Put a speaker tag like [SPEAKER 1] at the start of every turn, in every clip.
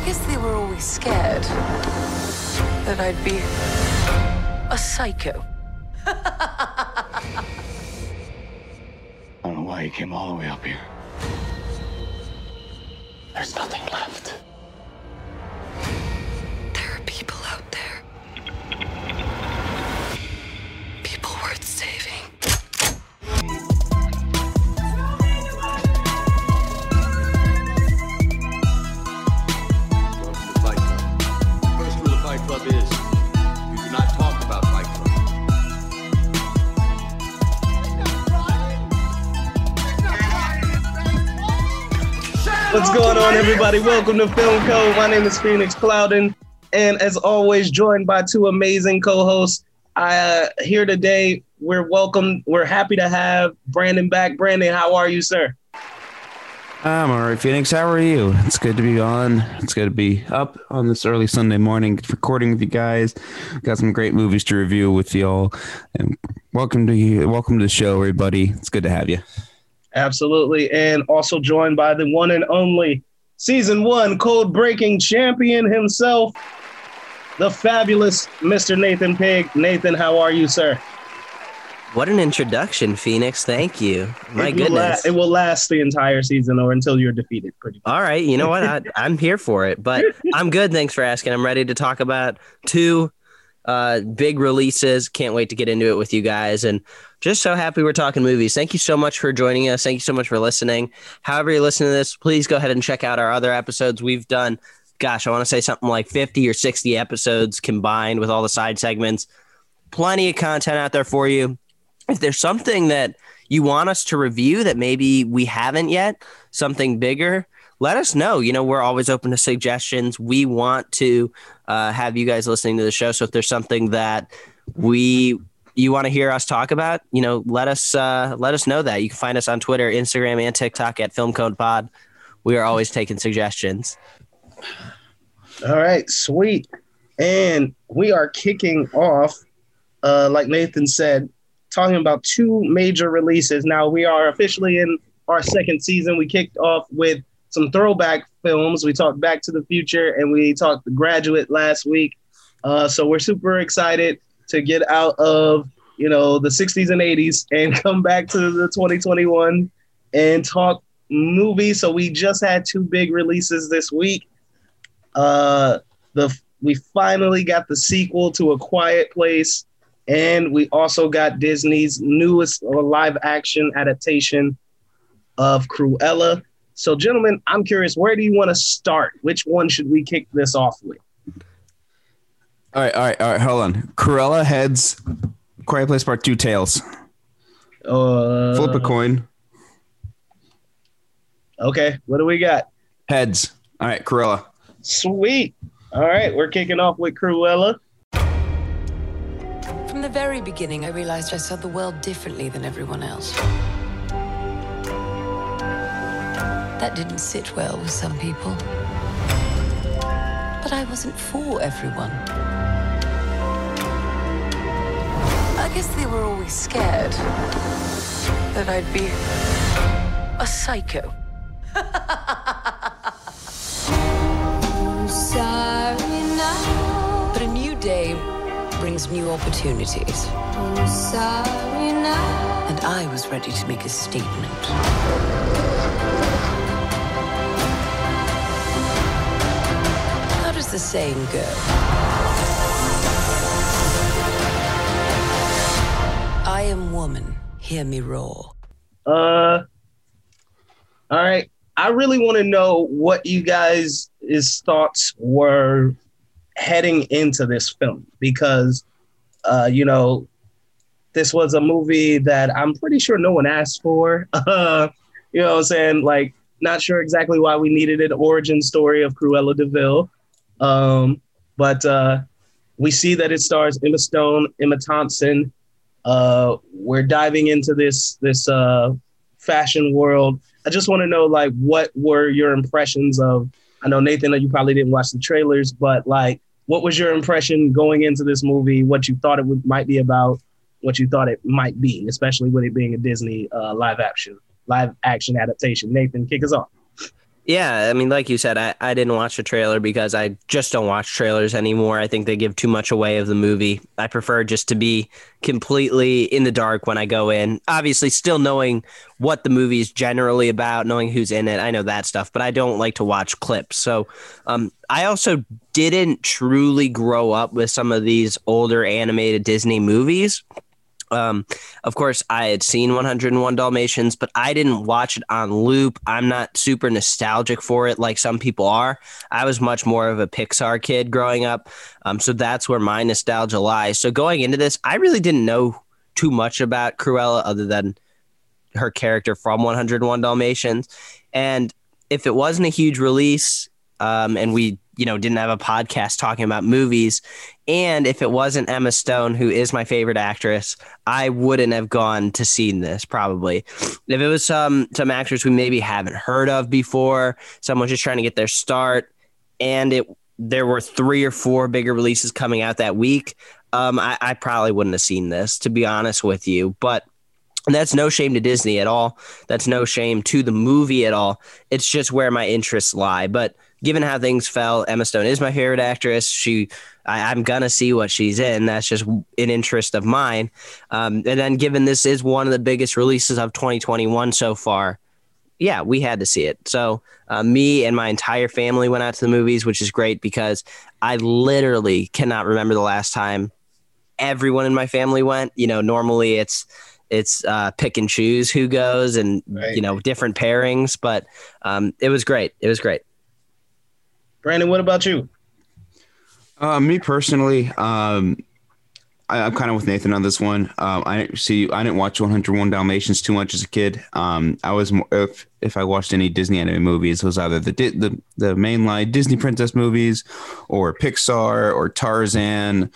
[SPEAKER 1] I guess they were always scared that I'd be a psycho.
[SPEAKER 2] I don't know why you came all the way up here. There's nothing left.
[SPEAKER 3] What's going on, everybody? Welcome to Film Code. My name is Phoenix Plowden, and as always, joined by two amazing co-hosts. I uh, here today. We're welcome. We're happy to have Brandon back. Brandon, how are you, sir?
[SPEAKER 4] I'm all right, Phoenix. How are you? It's good to be on. It's good to be up on this early Sunday morning, recording with you guys. Got some great movies to review with y'all, and welcome to you. Welcome to the show, everybody. It's good to have you.
[SPEAKER 3] Absolutely, and also joined by the one and only season one code breaking champion himself, the fabulous Mr. Nathan Pig. Nathan, how are you, sir?
[SPEAKER 5] What an introduction, Phoenix. Thank you. My
[SPEAKER 3] it will, la-
[SPEAKER 5] goodness.
[SPEAKER 3] it will last the entire season or until you're defeated. Pretty.
[SPEAKER 5] All right. You know what? I, I'm here for it, but I'm good. Thanks for asking. I'm ready to talk about two uh, big releases. Can't wait to get into it with you guys. And just so happy we're talking movies. Thank you so much for joining us. Thank you so much for listening. However, you're listening to this, please go ahead and check out our other episodes. We've done, gosh, I want to say something like 50 or 60 episodes combined with all the side segments. Plenty of content out there for you. If there's something that you want us to review that maybe we haven't yet, something bigger, let us know. You know, we're always open to suggestions. We want to uh, have you guys listening to the show. So if there's something that we you want to hear us talk about, you know, let us uh, let us know that. You can find us on Twitter, Instagram, and TikTok at Film Code Pod. We are always taking suggestions.
[SPEAKER 3] All right, sweet. And we are kicking off, uh, like Nathan said, talking about two major releases. Now we are officially in our second season. We kicked off with some throwback films. We talked Back to the Future and we talked The Graduate last week. Uh, so we're super excited to get out of you know the 60s and 80s and come back to the 2021 and talk movies. So we just had two big releases this week. Uh, the we finally got the sequel to A Quiet Place, and we also got Disney's newest live action adaptation of Cruella. So, gentlemen, I'm curious, where do you want to start? Which one should we kick this off with?
[SPEAKER 4] All right, all right, all right. Hold on. Cruella heads. Quiet Place Part Two. Tails.
[SPEAKER 3] Uh,
[SPEAKER 4] Flip a coin.
[SPEAKER 3] Okay, what do we got?
[SPEAKER 4] Heads. All right, Cruella.
[SPEAKER 3] Sweet. All right, we're kicking off with Cruella.
[SPEAKER 1] From the very beginning, I realized I saw the world differently than everyone else. That didn't sit well with some people. But I wasn't for everyone. I guess they were always scared that I'd be a psycho. But a new day brings new opportunities. And I was ready to make a statement. Saying go? I am woman, hear me roar.
[SPEAKER 3] Uh, all right. I really want to know what you guys' thoughts were heading into this film because, uh, you know, this was a movie that I'm pretty sure no one asked for. Uh, you know what I'm saying? Like, not sure exactly why we needed an origin story of Cruella de Vil. Um, but uh, we see that it stars Emma Stone, Emma Thompson. Uh, we're diving into this this uh, fashion world. I just want to know, like, what were your impressions of? I know Nathan, you probably didn't watch the trailers, but like, what was your impression going into this movie? What you thought it would, might be about? What you thought it might be, especially with it being a Disney uh, live action live action adaptation. Nathan, kick us off.
[SPEAKER 5] Yeah, I mean, like you said, I, I didn't watch the trailer because I just don't watch trailers anymore. I think they give too much away of the movie. I prefer just to be completely in the dark when I go in. Obviously, still knowing what the movie is generally about, knowing who's in it. I know that stuff, but I don't like to watch clips. So um, I also didn't truly grow up with some of these older animated Disney movies. Um, of course, I had seen 101 Dalmatians, but I didn't watch it on loop. I'm not super nostalgic for it like some people are. I was much more of a Pixar kid growing up. Um, so that's where my nostalgia lies. So going into this, I really didn't know too much about Cruella other than her character from 101 Dalmatians. And if it wasn't a huge release, um, and we you know didn't have a podcast talking about movies and if it wasn't emma stone who is my favorite actress i wouldn't have gone to see this probably if it was some some actors we maybe haven't heard of before someone just trying to get their start and it there were three or four bigger releases coming out that week um, I, I probably wouldn't have seen this to be honest with you but and that's no shame to Disney at all. That's no shame to the movie at all. It's just where my interests lie. But given how things fell, Emma Stone is my favorite actress. She, I, am gonna see what she's in. That's just an interest of mine. Um, and then, given this is one of the biggest releases of 2021 so far, yeah, we had to see it. So, uh, me and my entire family went out to the movies, which is great because I literally cannot remember the last time everyone in my family went. You know, normally it's it's uh, pick and choose who goes and right. you know different pairings, but um, it was great. It was great.
[SPEAKER 3] Brandon, what about you?
[SPEAKER 4] Uh, me personally, um, I, am kind of with Nathan on this one. Um, I see. I didn't watch 101 Dalmatians too much as a kid. Um, I was more, if if I watched any Disney anime movies, it was either the the the mainline Disney princess movies, or Pixar, or Tarzan.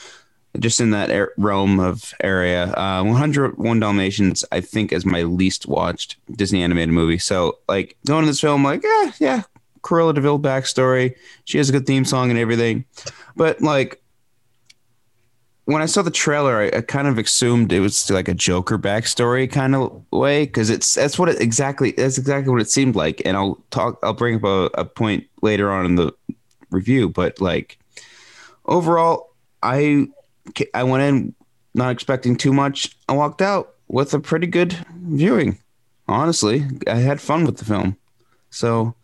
[SPEAKER 4] Just in that er- realm of area, uh, 101 Dalmatians, I think, is my least watched Disney animated movie. So, like going to this film, like, yeah, yeah, Cruella de Vil backstory. She has a good theme song and everything. But like when I saw the trailer, I, I kind of assumed it was like a Joker backstory kind of way because it's that's what it exactly that's exactly what it seemed like. And I'll talk. I'll bring up a, a point later on in the review. But like overall, I I went in not expecting too much. I walked out with a pretty good viewing. Honestly, I had fun with the film. So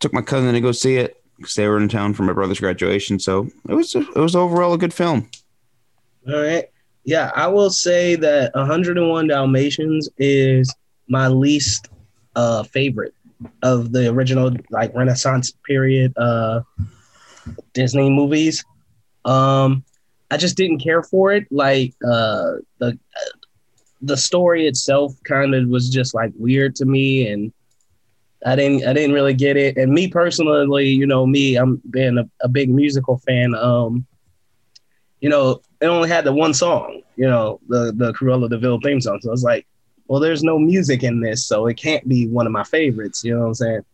[SPEAKER 4] took my cousin to go see it because they were in town for my brother's graduation. So it was it was overall a good film.
[SPEAKER 3] All right. Yeah, I will say that 101 Dalmatians is my least uh, favorite of the original like Renaissance period uh, Disney movies. Um, I just didn't care for it. Like uh, the the story itself kind of was just like weird to me, and I didn't I didn't really get it. And me personally, you know, me, I'm being a, a big musical fan. Um, you know, it only had the one song, you know, the the Cruella de Vil theme song. So I was like, well, there's no music in this, so it can't be one of my favorites, you know what I'm saying?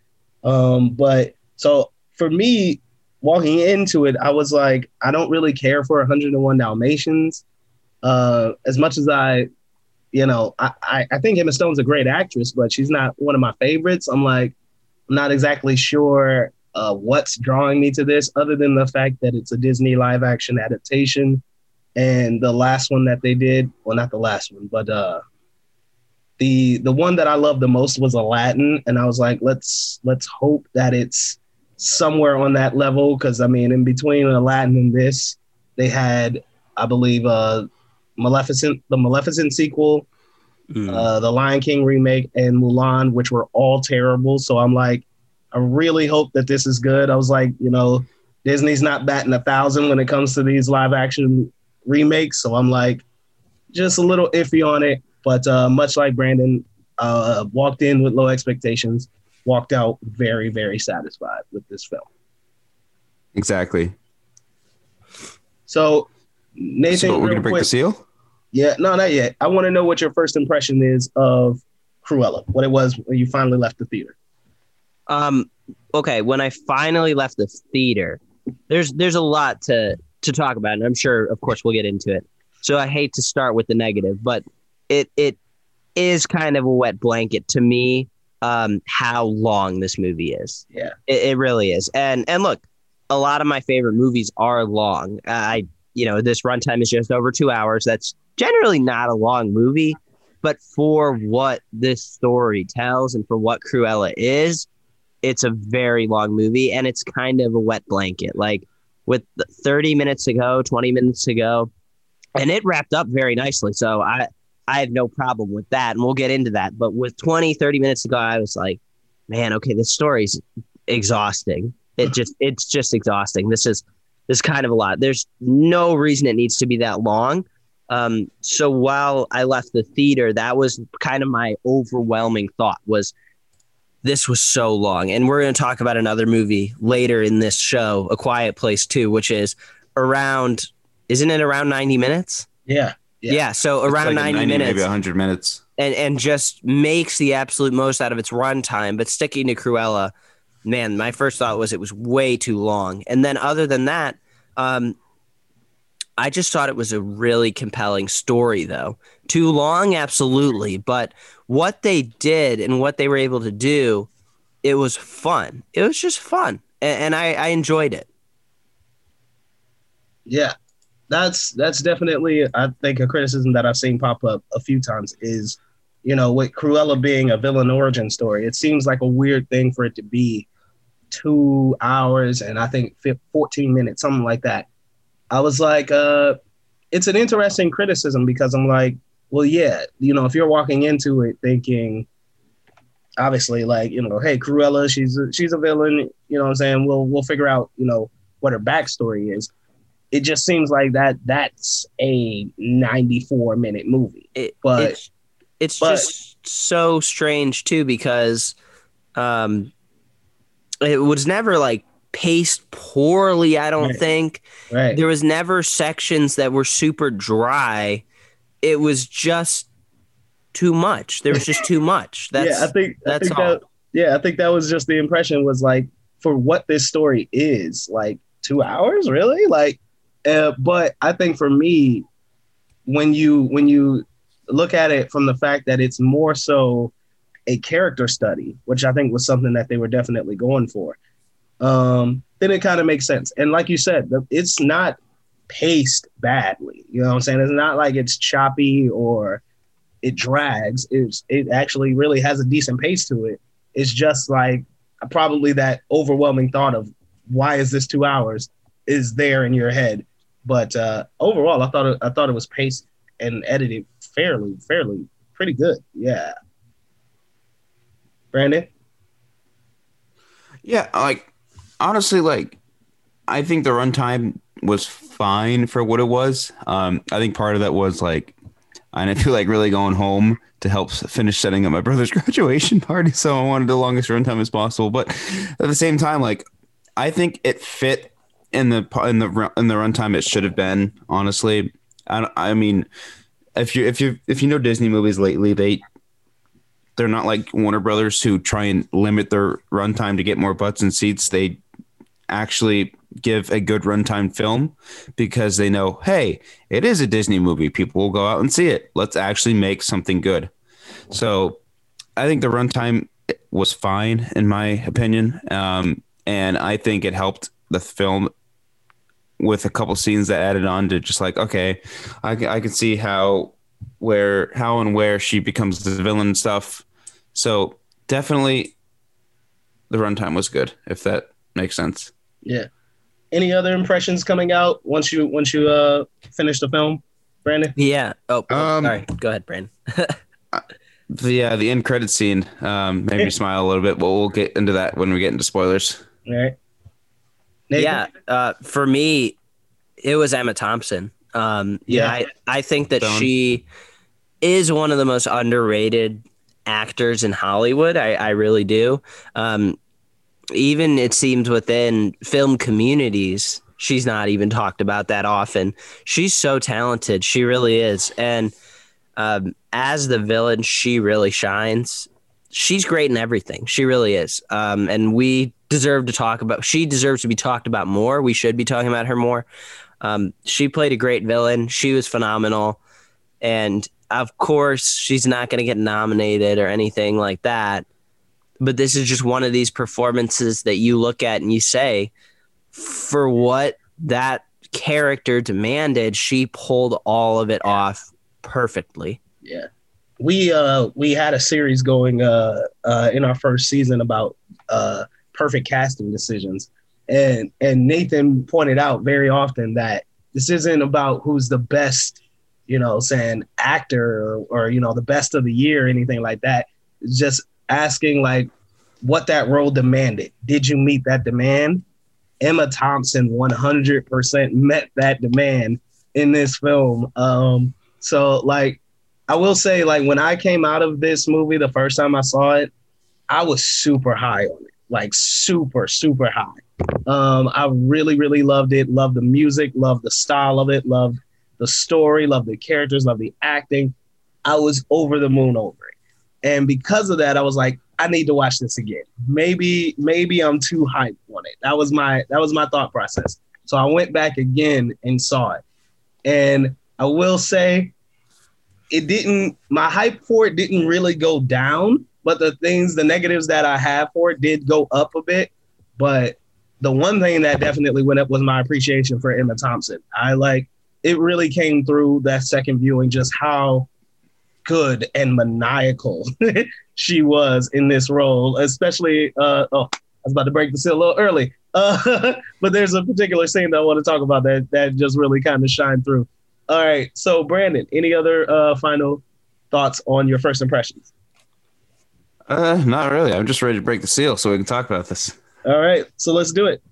[SPEAKER 3] Um, but so for me, walking into it, I was like, I don't really care for 101 Dalmatians. Uh, as much as I you know, I, I think Emma Stone's a great actress, but she's not one of my favorites. I'm like, I'm not exactly sure uh, what's drawing me to this, other than the fact that it's a Disney live action adaptation. And the last one that they did, well, not the last one, but uh, the the one that I loved the most was Aladdin, and I was like, let's let's hope that it's somewhere on that level, because I mean, in between Aladdin and this, they had, I believe, uh, Maleficent, the Maleficent sequel, mm. uh, the Lion King remake, and Mulan, which were all terrible. So I'm like, I really hope that this is good. I was like, you know, Disney's not batting a thousand when it comes to these live action remakes. So I'm like, just a little iffy on it. But uh, much like Brandon, uh, walked in with low expectations, walked out very, very satisfied with this film.
[SPEAKER 4] Exactly.
[SPEAKER 3] So Nathan,
[SPEAKER 4] so we're gonna break quick, the seal.
[SPEAKER 3] Yeah, no, not yet. I want to know what your first impression is of Cruella. What it was when you finally left the theater.
[SPEAKER 5] Um. Okay, when I finally left the theater, there's there's a lot to to talk about, and I'm sure, of course, we'll get into it. So I hate to start with the negative, but it it is kind of a wet blanket to me um, how long this movie is.
[SPEAKER 3] Yeah.
[SPEAKER 5] It, it really is. And and look, a lot of my favorite movies are long. I you know this runtime is just over two hours. That's generally not a long movie, but for what this story tells and for what Cruella is, it's a very long movie and it's kind of a wet blanket. Like with 30 minutes to go, 20 minutes to go, and it wrapped up very nicely. So I I have no problem with that and we'll get into that. But with 20, 30 minutes to go, I was like, man, okay, this story's exhausting. It just it's just exhausting. This is is kind of a lot. There's no reason it needs to be that long. Um, so while I left the theater, that was kind of my overwhelming thought was this was so long. And we're going to talk about another movie later in this show, A Quiet Place 2, which is around, isn't it around 90 minutes?
[SPEAKER 3] Yeah.
[SPEAKER 5] Yeah.
[SPEAKER 3] Yeah.
[SPEAKER 5] so
[SPEAKER 4] It's
[SPEAKER 5] around
[SPEAKER 4] like a
[SPEAKER 5] 90, minutes
[SPEAKER 4] maybe 100 minutes.
[SPEAKER 5] and, and just makes the absolute most out of its runtime. But sticking to Cruella, man, my first thought was it was way too long. And then other than that, um, I just thought it was a really compelling story, though. Too long, absolutely. But what they did and what they were able to do, it was fun. It was just fun. And, and I, I enjoyed it.
[SPEAKER 3] Yeah, that's that's definitely I think a criticism that I've seen pop up a few times is, you know, with Cruella being a villain origin story, it seems like a weird thing for it to be two hours and I think fif- 14 minutes, something like that. I was like, uh, it's an interesting criticism because I'm like, well, yeah, you know, if you're walking into it thinking, obviously, like, you know, hey, Cruella, she's a, she's a villain, you know what I'm saying? We'll we'll figure out, you know, what her backstory is it just seems like that that's a 94 minute movie
[SPEAKER 5] it
[SPEAKER 3] But-
[SPEAKER 5] it's, it's
[SPEAKER 3] but-
[SPEAKER 5] just so strange too because um it was never like paced poorly i don't
[SPEAKER 3] Right.
[SPEAKER 5] think.
[SPEAKER 3] Right.
[SPEAKER 5] There was never sections that were super dry. It was just too much. There was just too much. That's
[SPEAKER 3] yeah i think
[SPEAKER 5] that's
[SPEAKER 3] I think
[SPEAKER 5] all.
[SPEAKER 3] that yeah i think that was just the impression was like for what this story is like two hours really? Like uh, but i think for me when you when you look at it from the fact that it's more so a character study which i think was something that they were definitely going for. Um then it kind of makes sense. And like you said the, it's not paced badly you know what i'm saying? It's not like it's choppy or it drags. It's it actually really has a decent pace to it. It's just like probably that overwhelming thought of why is this two hours is there in your head? But uh overall i thought it, i thought it was paced and edited fairly fairly pretty good. Yeah brandon
[SPEAKER 4] Yeah, like honestly, like I think the runtime was fine for what it was. Um, I think part of that was like I didn't feel like really going home to help finish setting up my brother's graduation party, so I wanted the longest runtime as possible. But at the same time, like I think it fit in the in the in the runtime it should have been. Honestly, I I mean, if you if you if you know Disney movies lately, they they're not like Warner Brothers who try and limit their runtime to get more butts and seats. They actually give a good runtime film because they know, hey, it is a Disney movie. People will go out and see it. Let's actually make something good. So I think the runtime was fine in my opinion, um, and I think it helped the film with a couple scenes that added on to just like okay, I I can see how where how and where she becomes the villain and stuff. So definitely the runtime was good, if that makes sense.
[SPEAKER 3] yeah any other impressions coming out once you once you uh finish the film brandon
[SPEAKER 5] yeah oh, oh,
[SPEAKER 4] Um,
[SPEAKER 5] sorry go ahead brandon
[SPEAKER 4] The yeah, the end credit scene um, made me smile a little bit, but we'll get into that when we get into spoilers.
[SPEAKER 3] all right Nathan?
[SPEAKER 5] Yeah, uh, for me, it was Emma Thompson. Um, yeah. I, I think that she is one of the most underrated actors in Hollywood. I, I really do. Um, even it seems within film communities, she's not even talked about that often. She's so talented. She really is. And um, as the villain, she really shines. She's great in everything. She really is. Um, and we deserve to talk about. She deserves to be talked about more. We should be talking about her more. Um, she played a great villain. She was phenomenal, and of course, she's not going to get nominated or anything like that. but this is just one of these performances that you look at and you say, for what that character demanded, she pulled all of it off perfectly.
[SPEAKER 3] Yeah. We uh we had a series going uh uh in our first season about uh perfect casting decisions. And and Nathan pointed out very often that this isn't about who's the best, you know, saying actor or, or you know, the best of the year or anything like that. It's just asking like what that role demanded. Did you meet that demand? Emma Thompson 100% met that demand in this film. Um, so like, I will say like when I came out of this movie the first time I saw it, I was super high on it, like super super high. Um, I really really loved it. Loved the music, loved the style of it, loved the story, loved the characters, loved the acting. I was over the moon over it, and because of that, I was like, I need to watch this again. Maybe maybe I'm too hyped on it. That was my that was my thought process. So I went back again and saw it. And I will say it didn't my hype for it didn't really go down, but the things the negatives that I have for it did go up a bit. But the one thing that definitely went up was my appreciation for Emma Thompson. I like it really came through that second viewing just how good and maniacal she was in this role, especially. Uh, oh, I was about to break the seal a little early, uh, but there's a particular scene that I want to talk about that that just really kind of shined through. All right, so Brandon, any other uh, final thoughts on your first impressions?
[SPEAKER 4] Uh, not really. I'm just ready to break the seal so we can talk about this.
[SPEAKER 3] All right, so let's do it.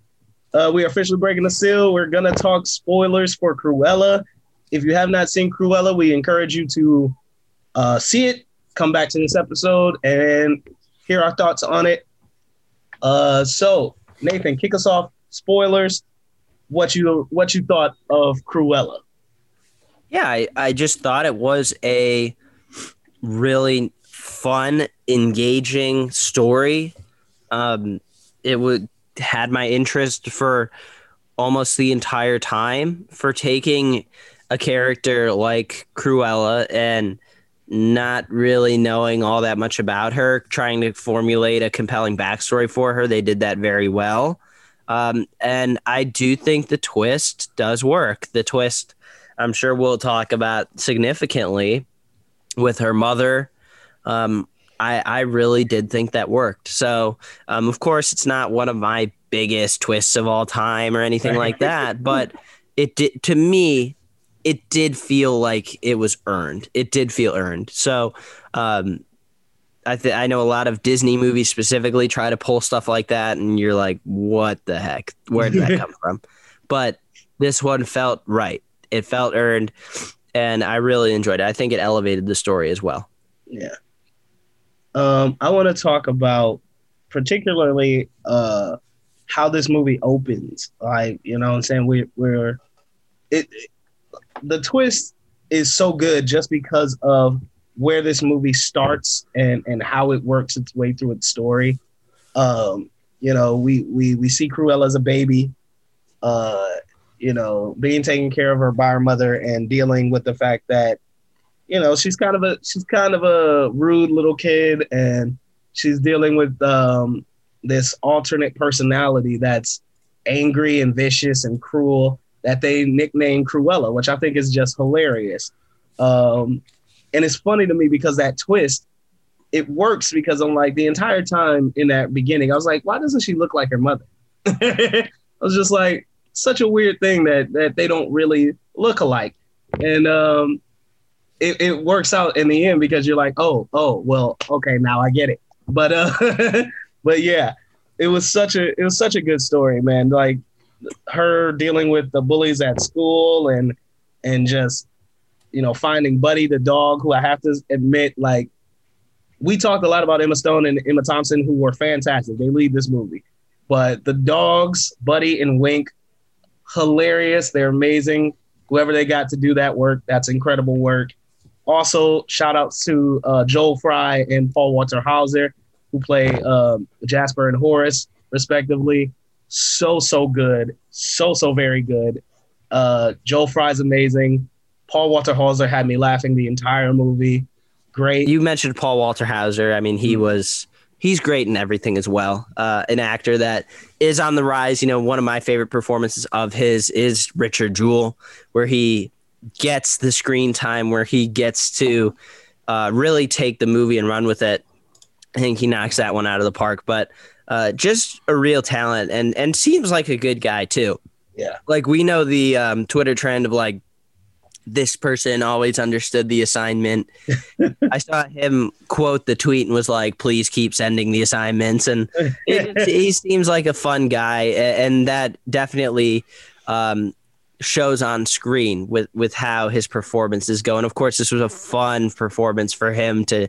[SPEAKER 3] Uh, we are officially breaking the seal. We're gonna talk spoilers for Cruella. If you have not seen Cruella, we encourage you to uh, see it, come back to this episode, and hear our thoughts on it. Uh, so Nathan, kick us off. Spoilers. What you what you thought of Cruella?
[SPEAKER 5] Yeah, I, I just thought it was a really fun, engaging story. Um, it would had my interest for almost the entire time for taking a character like Cruella and not really knowing all that much about her, trying to formulate a compelling backstory for her. They did that very well. Um, and I do think the twist does work. The twist, I'm sure we'll talk about significantly with her mother. Um, I, I really did think that worked. So, um, of course, it's not one of my biggest twists of all time or anything like that, but it did to me it did feel like it was earned. It did feel earned. So, um, I th- I know a lot of Disney movies specifically try to pull stuff like that, and you're like, what the heck? Where did that come from? But this one felt right. It felt earned, and I really enjoyed it. I think it elevated the story as well.
[SPEAKER 3] Yeah. Um, I want to talk about particularly uh, how this movie opens. Like, you know what I'm saying? We, we're, it, the twist is so good just because of where this movie starts and and how it works its way through its story. Um, you know, we we we see Cruella as a baby, uh, you know, being taken care of her by her mother and dealing with the fact that, you know, she's kind of a she's kind of a rude little kid and she's dealing with um, this alternate personality that's angry and vicious and cruel that they nicknamed Cruella, which I think is just hilarious. Um, and it's funny to me because that twist, it works because I'm like the entire time in that beginning, I was like, why doesn't she look like her mother? I was just like, such a weird thing that that they don't really look alike, and um, it, it works out in the end because you're like, oh, oh, well, okay, now I get it. But uh, but yeah, it was such a it was such a good story, man. Like her dealing with the bullies at school and and just you know finding Buddy the dog, who I have to admit, like we talked a lot about Emma Stone and Emma Thompson, who were fantastic. They lead this movie, but the dogs, Buddy and Wink, hilarious. They're amazing. Whoever they got to do that work, that's incredible work. Also, shout outs to uh, Joel Fry and Paul Walter Hauser, who play um, Jasper and Horace, respectively so so good, so so very good. Uh, Joel Fry's amazing. Paul Walter Hauser had me laughing the entire movie. Great.
[SPEAKER 5] You mentioned Paul Walter Hauser. I mean, he mm. was he's great in everything as well. Uh, an actor that is on the rise. You know, one of my favorite performances of his is Richard Jewell, where he gets the screen time, where he gets to uh, really take the movie and run with it. I think he knocks that one out of the park. But uh, just a real talent, and and seems like a good guy too.
[SPEAKER 3] Yeah.
[SPEAKER 5] Like we know the um, Twitter trend of like this person always understood the assignment. I saw him quote the tweet and was like, "Please keep sending the assignments." And it, he seems like a fun guy, and that definitely um, shows on screen with with how his performances go. And of course, this was a fun performance for him to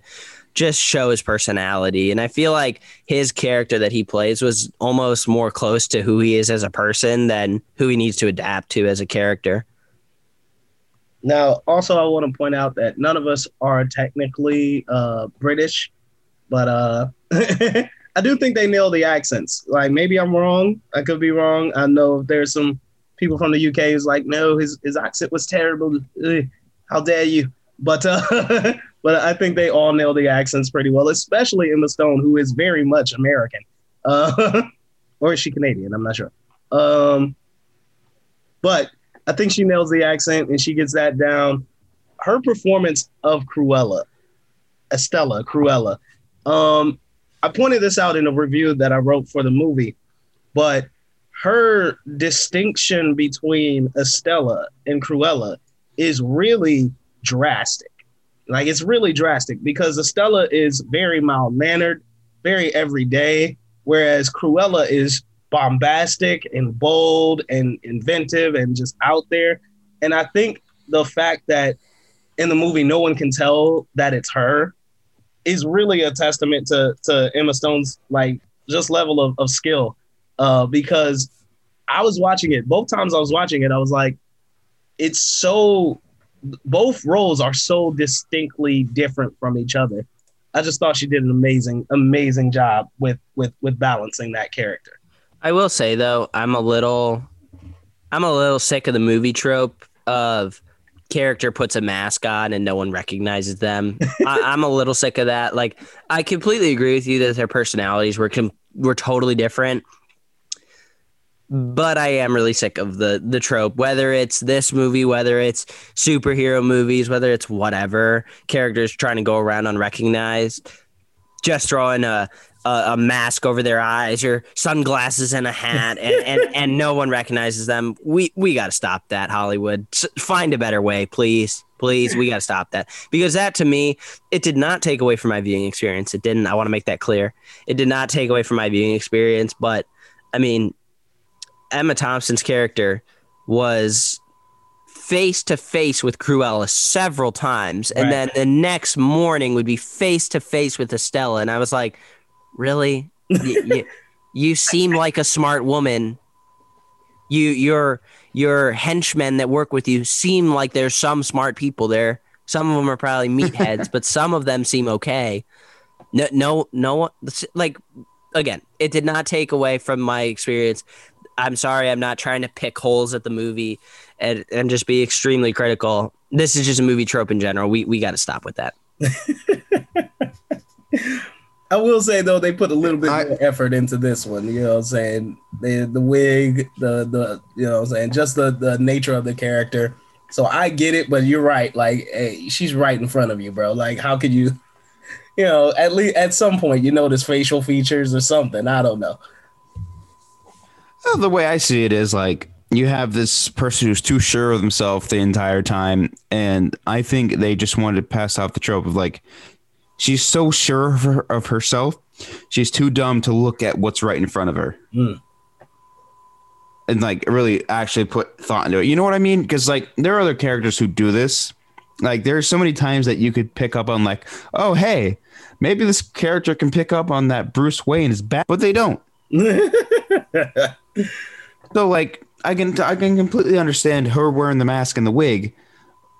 [SPEAKER 5] just show his personality. And I feel like his character that he plays was almost more close to who he is as a person than who he needs to adapt to as a character.
[SPEAKER 3] Now, also, I want to point out that none of us are technically uh, British, but uh, I do think they nail the accents. Like, maybe I'm wrong. I could be wrong. I know there's some people from the UK who's like, no, his, his accent was terrible. Ugh, how dare you? But uh, but I think they all nail the accents pretty well, especially Emma Stone, who is very much American. Uh, or is she Canadian? I'm not sure. Um, but I think she nails the accent and she gets that down. Her performance of Cruella, Estella Cruella. Um, I pointed this out in a review that I wrote for the movie, but her distinction between Estella and Cruella is really drastic. Like it's really drastic because Estella is very mild mannered, very everyday, whereas Cruella is bombastic and bold and inventive and just out there. And I think the fact that in the movie no one can tell that it's her is really a testament to to Emma Stone's like just level of, of skill. Uh, because I was watching it both times I was watching it, I was like, it's so both roles are so distinctly different from each other. I just thought she did an amazing, amazing job with with with balancing that character.
[SPEAKER 5] I will say though, I'm a little, I'm a little sick of the movie trope of character puts a mask on and no one recognizes them. I, I'm a little sick of that. Like, I completely agree with you that their personalities were com- were totally different, but I am really sick of the the trope. Whether it's this movie, whether it's superhero movies, whether it's whatever characters trying to go around unrecognized, just throwing a a, a mask over their eyes or sunglasses and a hat and, and, and no one recognizes them. We we got to stop that Hollywood. S- find a better way, please. Please, we got to stop that. Because that to me, it did not take away from my viewing experience. It didn't. I want to make that clear. It did not take away from my viewing experience, but I mean, Emma Thompson's character was face to face with Cruella several times, and
[SPEAKER 3] Right.
[SPEAKER 5] then the next morning would be face to face with Estella, and I was like, "Really? you, you, you seem like a smart woman. You your your henchmen that work with you seem like there's some smart people there. Some of them are probably meatheads, but some of them seem okay. No, no, no. one- Like again, it did not take away from my experience. I'm sorry, I'm not trying to pick holes at the movie and, and just be extremely critical. This is just a movie trope in general. We we got to stop with that.
[SPEAKER 3] I will say though, they put a little bit
[SPEAKER 4] I-
[SPEAKER 3] more effort into this one. You know what I'm saying? The the wig, the the you know what I'm saying, just the the nature of the character. So I get it, but you're right. Like hey, she's right in front of you, bro. Like how could you you know, at least at some point you notice facial features or something. I don't know.
[SPEAKER 4] Well, the way I see it is like you have this person who's too sure of themselves the entire time, and I think they just wanted to pass off the trope of like she's so sure of, her, of herself, she's too dumb to look at what's right in front of her,
[SPEAKER 3] Mm.
[SPEAKER 4] and like really actually put thought into it. You know what I mean? Because like there are other characters who do this. Like there's so many times that you could pick up on like, oh hey, maybe this character can pick up on that Bruce Wayne is bad, but they don't. So like I can I can completely understand her wearing the mask and the wig,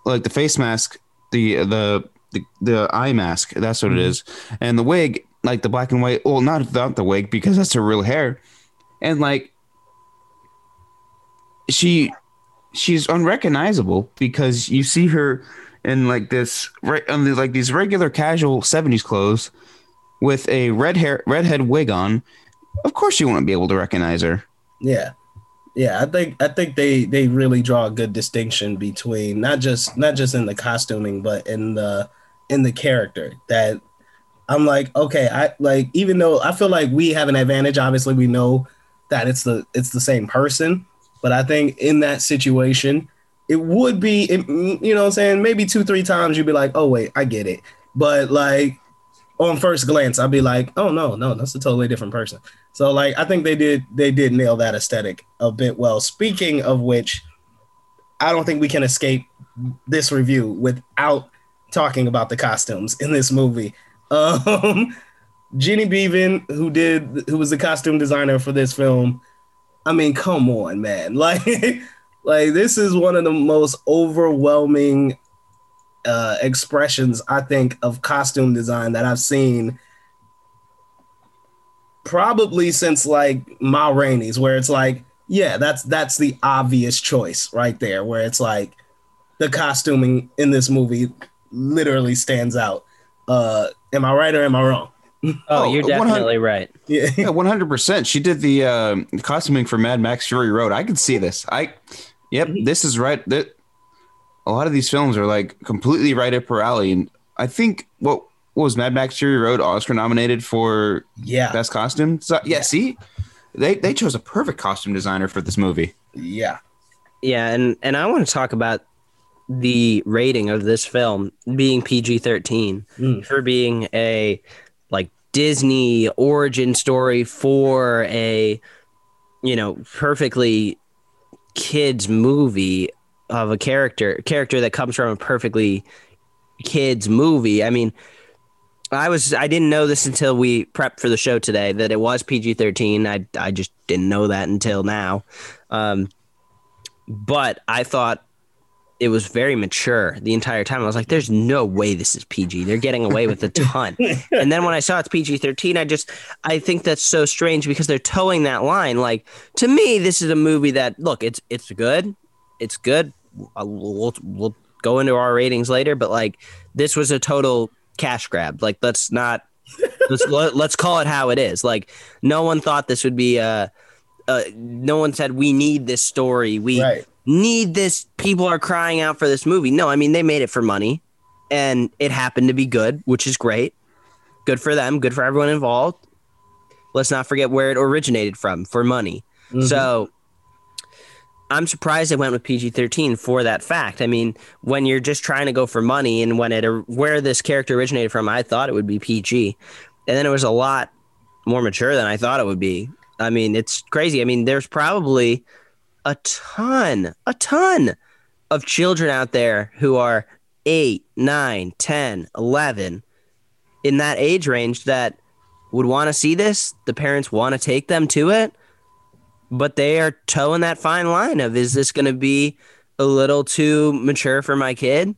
[SPEAKER 4] like the face mask, the the the, the eye mask. That's what it mm-hmm. is, and the wig, like the black and white. Well, not not the wig because that's her real hair, and like she she's unrecognizable because you see her in like this right on the, like these regular casual 70s clothes with a red hair, redhead wig on, of course you wouldn't be able to recognize her.
[SPEAKER 3] Yeah. Yeah, I think I think they they really draw a good distinction between not just not just in the costuming, but in the in the character that I'm like, okay, I like even though I feel like we have an advantage, obviously we know that it's the it's the same person, but I think in that situation, it would be you know what I'm saying, maybe two, three times you'd be like, oh wait, I get it. But like on first glance, I'd be like, oh no, no, that's a totally different person. So like I think they did they did nail that aesthetic a bit well. Speaking of which, I don't think we can escape this review without talking about the costumes in this movie. Um Jenny Beavan, who did who was the costume designer for this film, I mean, come on, man. Like like this is one of the most overwhelming uh expressions I think of costume design that I've seen probably since like Ma Rainey's, where it's like, yeah, that's that's the obvious choice right there, where it's like the costuming in this movie literally stands out. Uh, am I right or am I wrong?
[SPEAKER 5] Oh,
[SPEAKER 4] Oh,
[SPEAKER 5] you're
[SPEAKER 4] 100
[SPEAKER 5] definitely right.
[SPEAKER 3] Yeah,
[SPEAKER 4] Yeah, one hundred percent. She did the uh, costuming for Mad Max Fury Road. I can see this. I, yep, this is right. That a lot of these films are like completely right up her alley, and I think what, what was Mad Max Fury Road Oscar nominated for
[SPEAKER 3] yeah,
[SPEAKER 4] best costume? So, yeah, see, they they chose a perfect costume designer for this movie.
[SPEAKER 3] yeah,
[SPEAKER 5] Yeah, and and I want to talk about the rating of this film being PG-13
[SPEAKER 3] Mm.
[SPEAKER 5] for being a like Disney origin story for a you know perfectly kids movie of a character character that comes from a perfectly kids movie. I mean, I was I didn't know this until we prepped for the show today that it was PG thirteen. I I just didn't know that until now. Um, but I thought it was very mature the entire time. I was like, "There's no way this is PG. They're getting away with a ton." and then when I saw it's PG thirteen, I just I think that's so strange because they're towing that line. Like to me, this is a movie that look it's it's good, it's good. Uh, We'll we'll go into our ratings later, but like this was a total cash grab. Like let's not let's let, let's call it how it is. Like no one thought this would be uh uh no one said we need this story. We
[SPEAKER 3] right.
[SPEAKER 5] need this. People are crying out for this movie. No, I mean they made it for money and it happened to be good, which is great. Good for them, good for everyone involved. Let's not forget where it originated from for money.
[SPEAKER 3] Mhm.
[SPEAKER 5] So I'm surprised they went with PG-13 for that fact. I mean, when you're just trying to go for money and when it where this character originated from, I thought it would be PG. And then it was a lot more mature than I thought it would be. I mean, it's crazy. I mean, there's probably a ton, a ton of children out there who are 8, 9, 10, 11 in that age range that would want to see this. The parents want to take them to it, but they are towing that fine line of is this going to be a little too mature for my kid?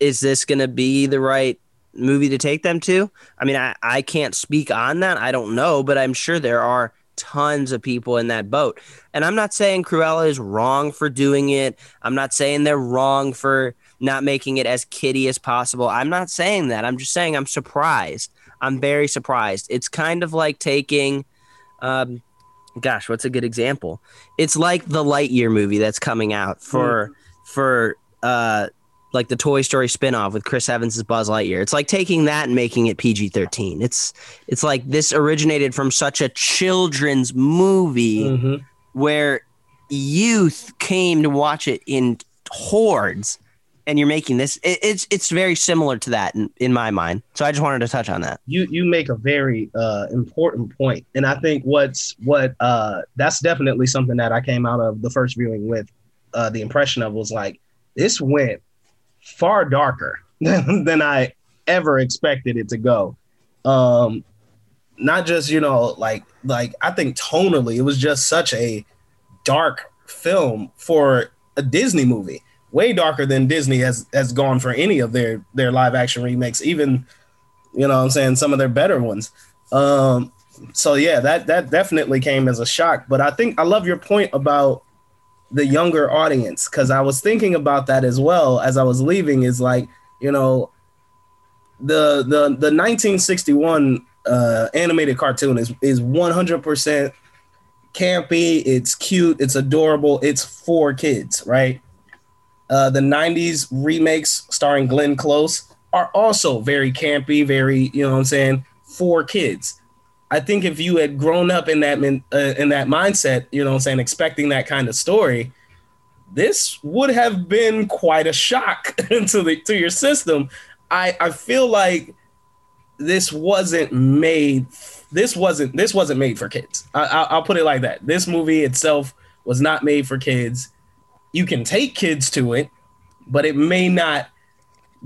[SPEAKER 5] Is this going to be the right movie to take them to? I mean, I, I can't speak on that. I don't know, but I'm sure there are tons of people in that boat. And I'm not saying Cruella is wrong for doing it. I'm not saying they're wrong for not making it as kiddie as possible. I'm not saying that. I'm just saying I'm surprised. I'm very surprised. It's kind of like taking, um, gosh, what's a good example? It's like the Lightyear movie that's coming out for for uh like the Toy Story spinoff with Chris Evans as Buzz Lightyear. It's like taking that and making it PG-13. It's it's like this originated from such a children's movie
[SPEAKER 3] Mhm.
[SPEAKER 5] where youth came to watch it in hordes and you're making this it, it's it's very similar to that in, in my mind. So i just wanted to touch on that.
[SPEAKER 3] You you make a very uh, important point, and I think what's what uh, that's definitely something that I came out of the first viewing with uh, the impression of was like this went far darker than, than I ever expected it to go. Um, not just you know like like I think tonally it was just such a dark film for a Disney movie, way darker than Disney has has gone for any of their their live action remakes, even you know I'm saying some of their better ones. Um, so yeah, that that definitely came as a shock. But I think I love your point about the younger audience because I was thinking about that as well as I was leaving. Is like you know the the the 1961 uh, animated cartoon is is 100 percent campy. It's cute. It's adorable. It's for kids, right? Uh, the 90s remakes starring Glenn Close are also very campy, very you know what I'm saying for kids. I think if you had grown up in that min, uh, in that mindset, you know what I'm saying, expecting that kind of story, this would have been quite a shock to the to your system. I I feel like this wasn't made. This wasn't this wasn't made for kids. I, I, I'll put it like that. This movie itself was not made for kids. You can take kids to it, but it may not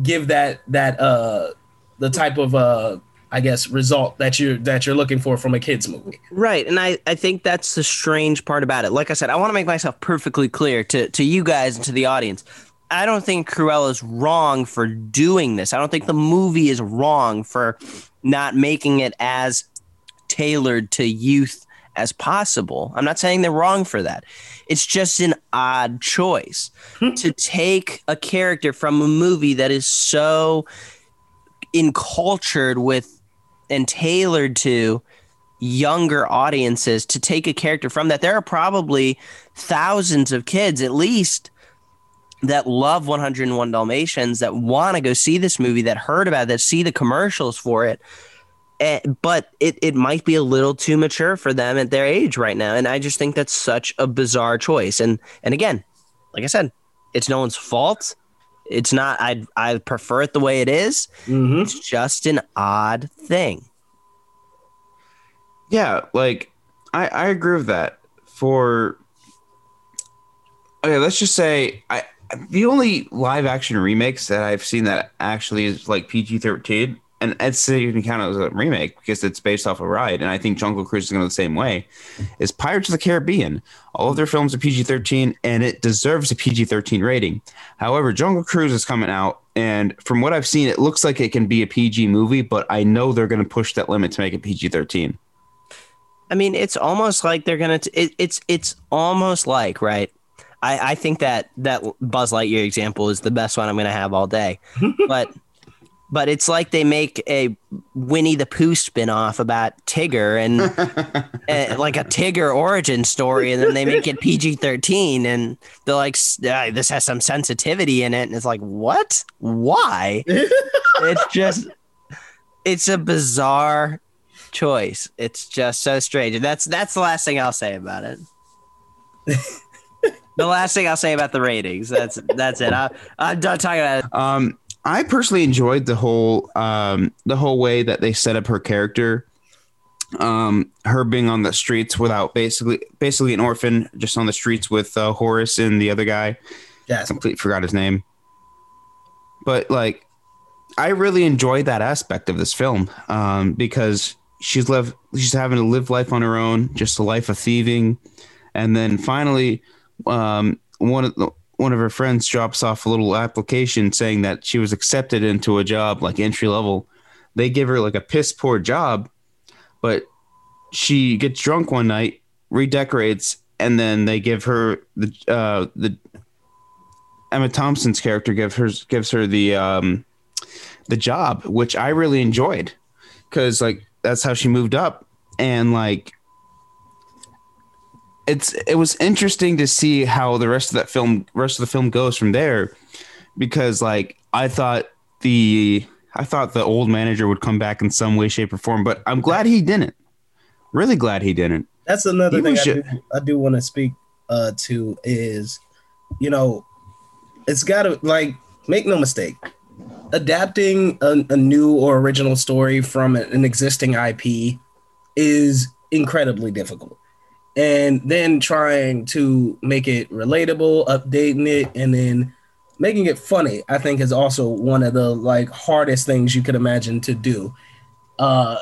[SPEAKER 3] give that that uh the type of uh I guess result that you're that you're looking for from a kids movie.
[SPEAKER 5] Right. And I, I think that's the strange part about it. Like I said, I want to make myself perfectly clear to, to you guys and to the audience. I don't think Cruella's wrong for doing this. I don't think the movie is wrong for not making it as tailored to youth as possible. I'm not saying they're wrong for that. It's just an odd choice hmm. to take a character from a movie that is so encultured with and tailored to younger audiences to take a character from that. There are probably thousands of kids at least that love 101 Dalmatians that want to go see this movie, that heard about it, that see the commercials for it. Eh, but it, it might be a little too mature for them at their age right now. And I just think that's such a bizarre choice. And and again, like I said, it's no one's fault. It's not I I prefer it the way it is.
[SPEAKER 3] Mm-hmm.
[SPEAKER 5] It's just an odd thing.
[SPEAKER 4] Yeah, like I I agree with that. For okay, let's just say I the only live action remakes that I've seen that actually is like PG thirteen, and I'd say you can count it as a remake because it's based off a ride, and I think Jungle Cruise is going to the same way. Is Pirates of the Caribbean? All of their films are PG thirteen, and it deserves a PG thirteen rating. However, Jungle Cruise is coming out, and from what I've seen, it looks like it can be a PG movie, but I know they're going to push that limit to make it PG thirteen.
[SPEAKER 5] I mean, it's almost like they're gonna. T- it, it's it's almost like right. I I think that that Buzz Lightyear example is the best one I'm gonna have all day, but but it's like they make a Winnie the Pooh spinoff about Tigger and uh, like a Tigger origin story, and then they make it PG thirteen, and they're like, "S- uh, this has some sensitivity in it, and it's like, what? Why? it's just, it's a bizarre choice. It's just so strange, and that's that's the last thing I'll say about it. the last thing I'll say about the ratings. That's that's it. I, I'm done talking about it.
[SPEAKER 4] Um, I personally enjoyed the whole um, the whole way that they set up her character. Um, her being on the streets without basically basically an orphan, just on the streets with uh, Horace and the other guy.
[SPEAKER 3] Yes.
[SPEAKER 4] completely forgot his name. But like, I really enjoyed that aspect of this film um, because she's lived, she's having to live life on her own, just a life of thieving, and then finally, um, one of the, one of her friends drops off a little application saying that she was accepted into a job like entry level. They give her like a piss poor job, but she gets drunk one night, redecorates, and then they give her the uh, the Emma Thompson's character gives her gives her the um, the job, which I really enjoyed because like that's how she moved up, and like it's it was interesting to see how the rest of that film rest of the film goes from there because like I thought the I thought the old manager would come back in some way, shape, or form, but I'm glad he didn't. Really glad he didn't.
[SPEAKER 3] That's another
[SPEAKER 4] He
[SPEAKER 3] thing I do, I do want to speak uh, to is, you know, it's got to like make no mistake, adapting a, a new or original story from an existing IP is incredibly difficult. And then trying to make it relatable, updating it, and then making it funny, I think is also one of the like hardest things you could imagine to do. Uh,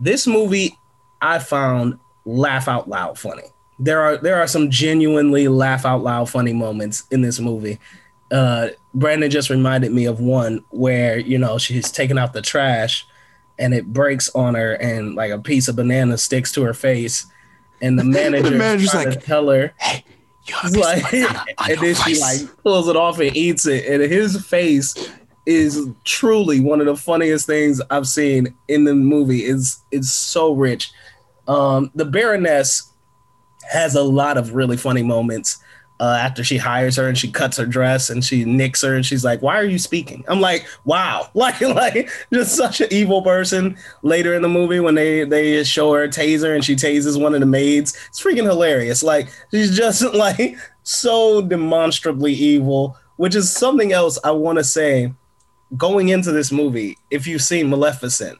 [SPEAKER 3] this movie I found laugh out loud funny. There are there are some genuinely laugh out loud funny moments in this movie. Uh, Brandon just reminded me of one where you know she's taking out the trash, and it breaks on her, and like a piece of banana sticks to her face, and the manager
[SPEAKER 4] manager's
[SPEAKER 3] trying to
[SPEAKER 4] like,
[SPEAKER 3] tell her,
[SPEAKER 4] Hey, you have
[SPEAKER 3] like, and then she like pulls it off and eats it, and his face is truly one of the funniest things I've seen in the movie. It's it's so rich. Um, the Baroness has a lot of really funny moments. Uh, after she hires her and she cuts her dress and she nicks her and she's like, "Why are you speaking?" I'm like, "Wow!" Like, like just such an evil person. Later in the movie, when they they show her a taser and she tases one of the maids, it's freaking hilarious. Like, she's just like so demonstrably evil, which is something else I want to say. Going into this movie, if you've seen Maleficent,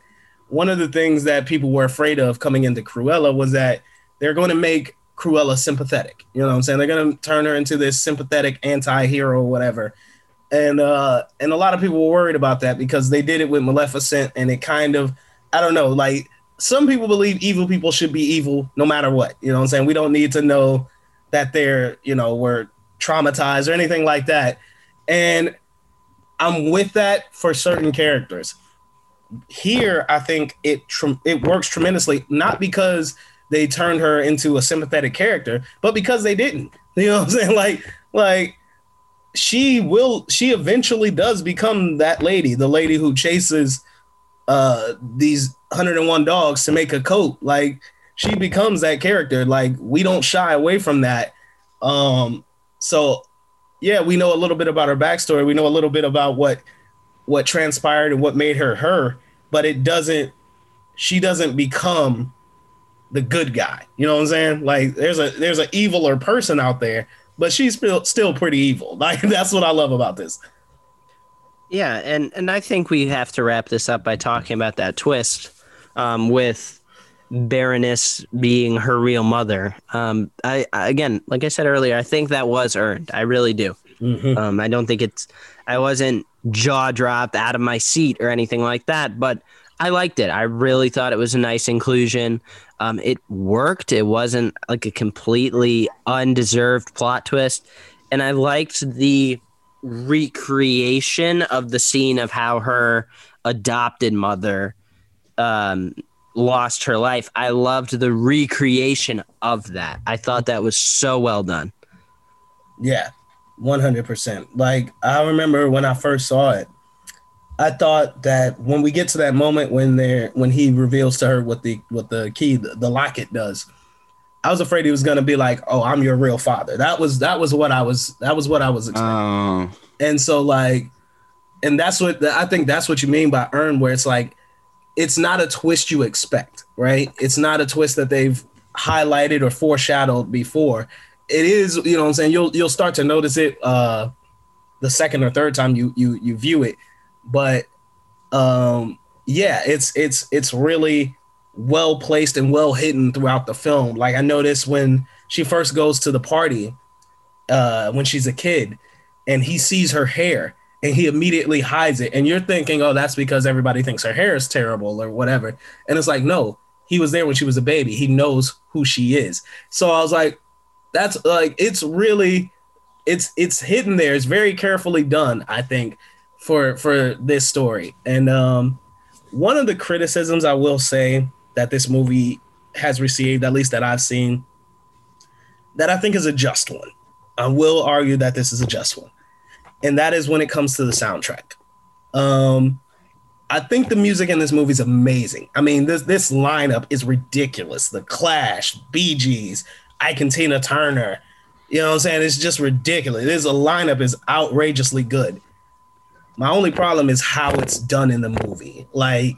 [SPEAKER 3] one of the things that people were afraid of coming into Cruella was that they're going to make Cruella sympathetic. You know what I'm saying? They're gonna turn her into this sympathetic anti-hero or whatever. And uh and a lot of people were worried about that because they did it with Maleficent and it kind of I don't know, like some people believe evil people should be evil no matter what. You know what I'm saying? We don't need to know that they're, you know, were traumatized or anything like that. And I'm with that for certain characters. Here, I think it tr- it works tremendously, not because they turned her into a sympathetic character, but because they didn't. You know what I'm saying? Like, like she will she eventually does become that lady, the lady who chases uh these 101 dogs to make a coat. Like she becomes that character. Like we don't shy away from that. Um so yeah, we know a little bit about her backstory. We know a little bit about what what transpired and what made her her, but it doesn't she doesn't become the good guy. You know what I'm saying? Like there's a there's an eviler person out there, but she's still still pretty evil. Like that's what I love about this.
[SPEAKER 5] Yeah, and and I think we have to wrap this up by talking about that twist um, with Baroness being her real mother. Um, I, I again, like I said earlier, I think that was earned. I really do.
[SPEAKER 3] Mm-hmm.
[SPEAKER 5] Um, I don't think it's. I wasn't jaw dropped out of my seat or anything like that, but I liked it. I really thought it was a nice inclusion. Um, it worked. It wasn't like a completely undeserved plot twist, and I liked the recreation of the scene of how her adopted mother um, lost her life. I loved the recreation of that. I thought that was so well done.
[SPEAKER 3] Yeah, one hundred percent. Like I remember when I first saw it, I thought that when we get to that moment when they're when he reveals to her what the what the key the, the locket does, I was afraid he was gonna be like, "Oh, I'm your real father." That was that was what I was that was what I was expecting.
[SPEAKER 4] Oh,
[SPEAKER 3] and so like, and that's what I think that's what you mean by earn, where it's like, it's not a twist you expect, right? It's not a twist that they've highlighted or foreshadowed before. It is, you know, what I'm saying you'll you'll start to notice it uh, the second or third time you you you view it but um yeah it's it's it's really well placed and well hidden throughout the film. Like i noticed when she first goes to the party uh when she's a kid and he sees her hair and he immediately hides it. And you're thinking oh that's because everybody thinks her hair is terrible or whatever. And it's like no he was there when she was a baby. He knows who she is. So i was like that's like it's really it's it's hidden there. It's very carefully done i think for for this story. And um, one of the criticisms I will say that this movie has received, at least that I've seen, that I think is a just one. I will argue that this is a just one, and that is when it comes to the soundtrack. Um, I think the music in this movie is amazing. I mean, this this lineup is ridiculous. The Clash, Bee Gees, and Tina Turner. You know what I'm saying? It's just ridiculous. This lineup is outrageously good. My only problem is how it's done in the movie. Like,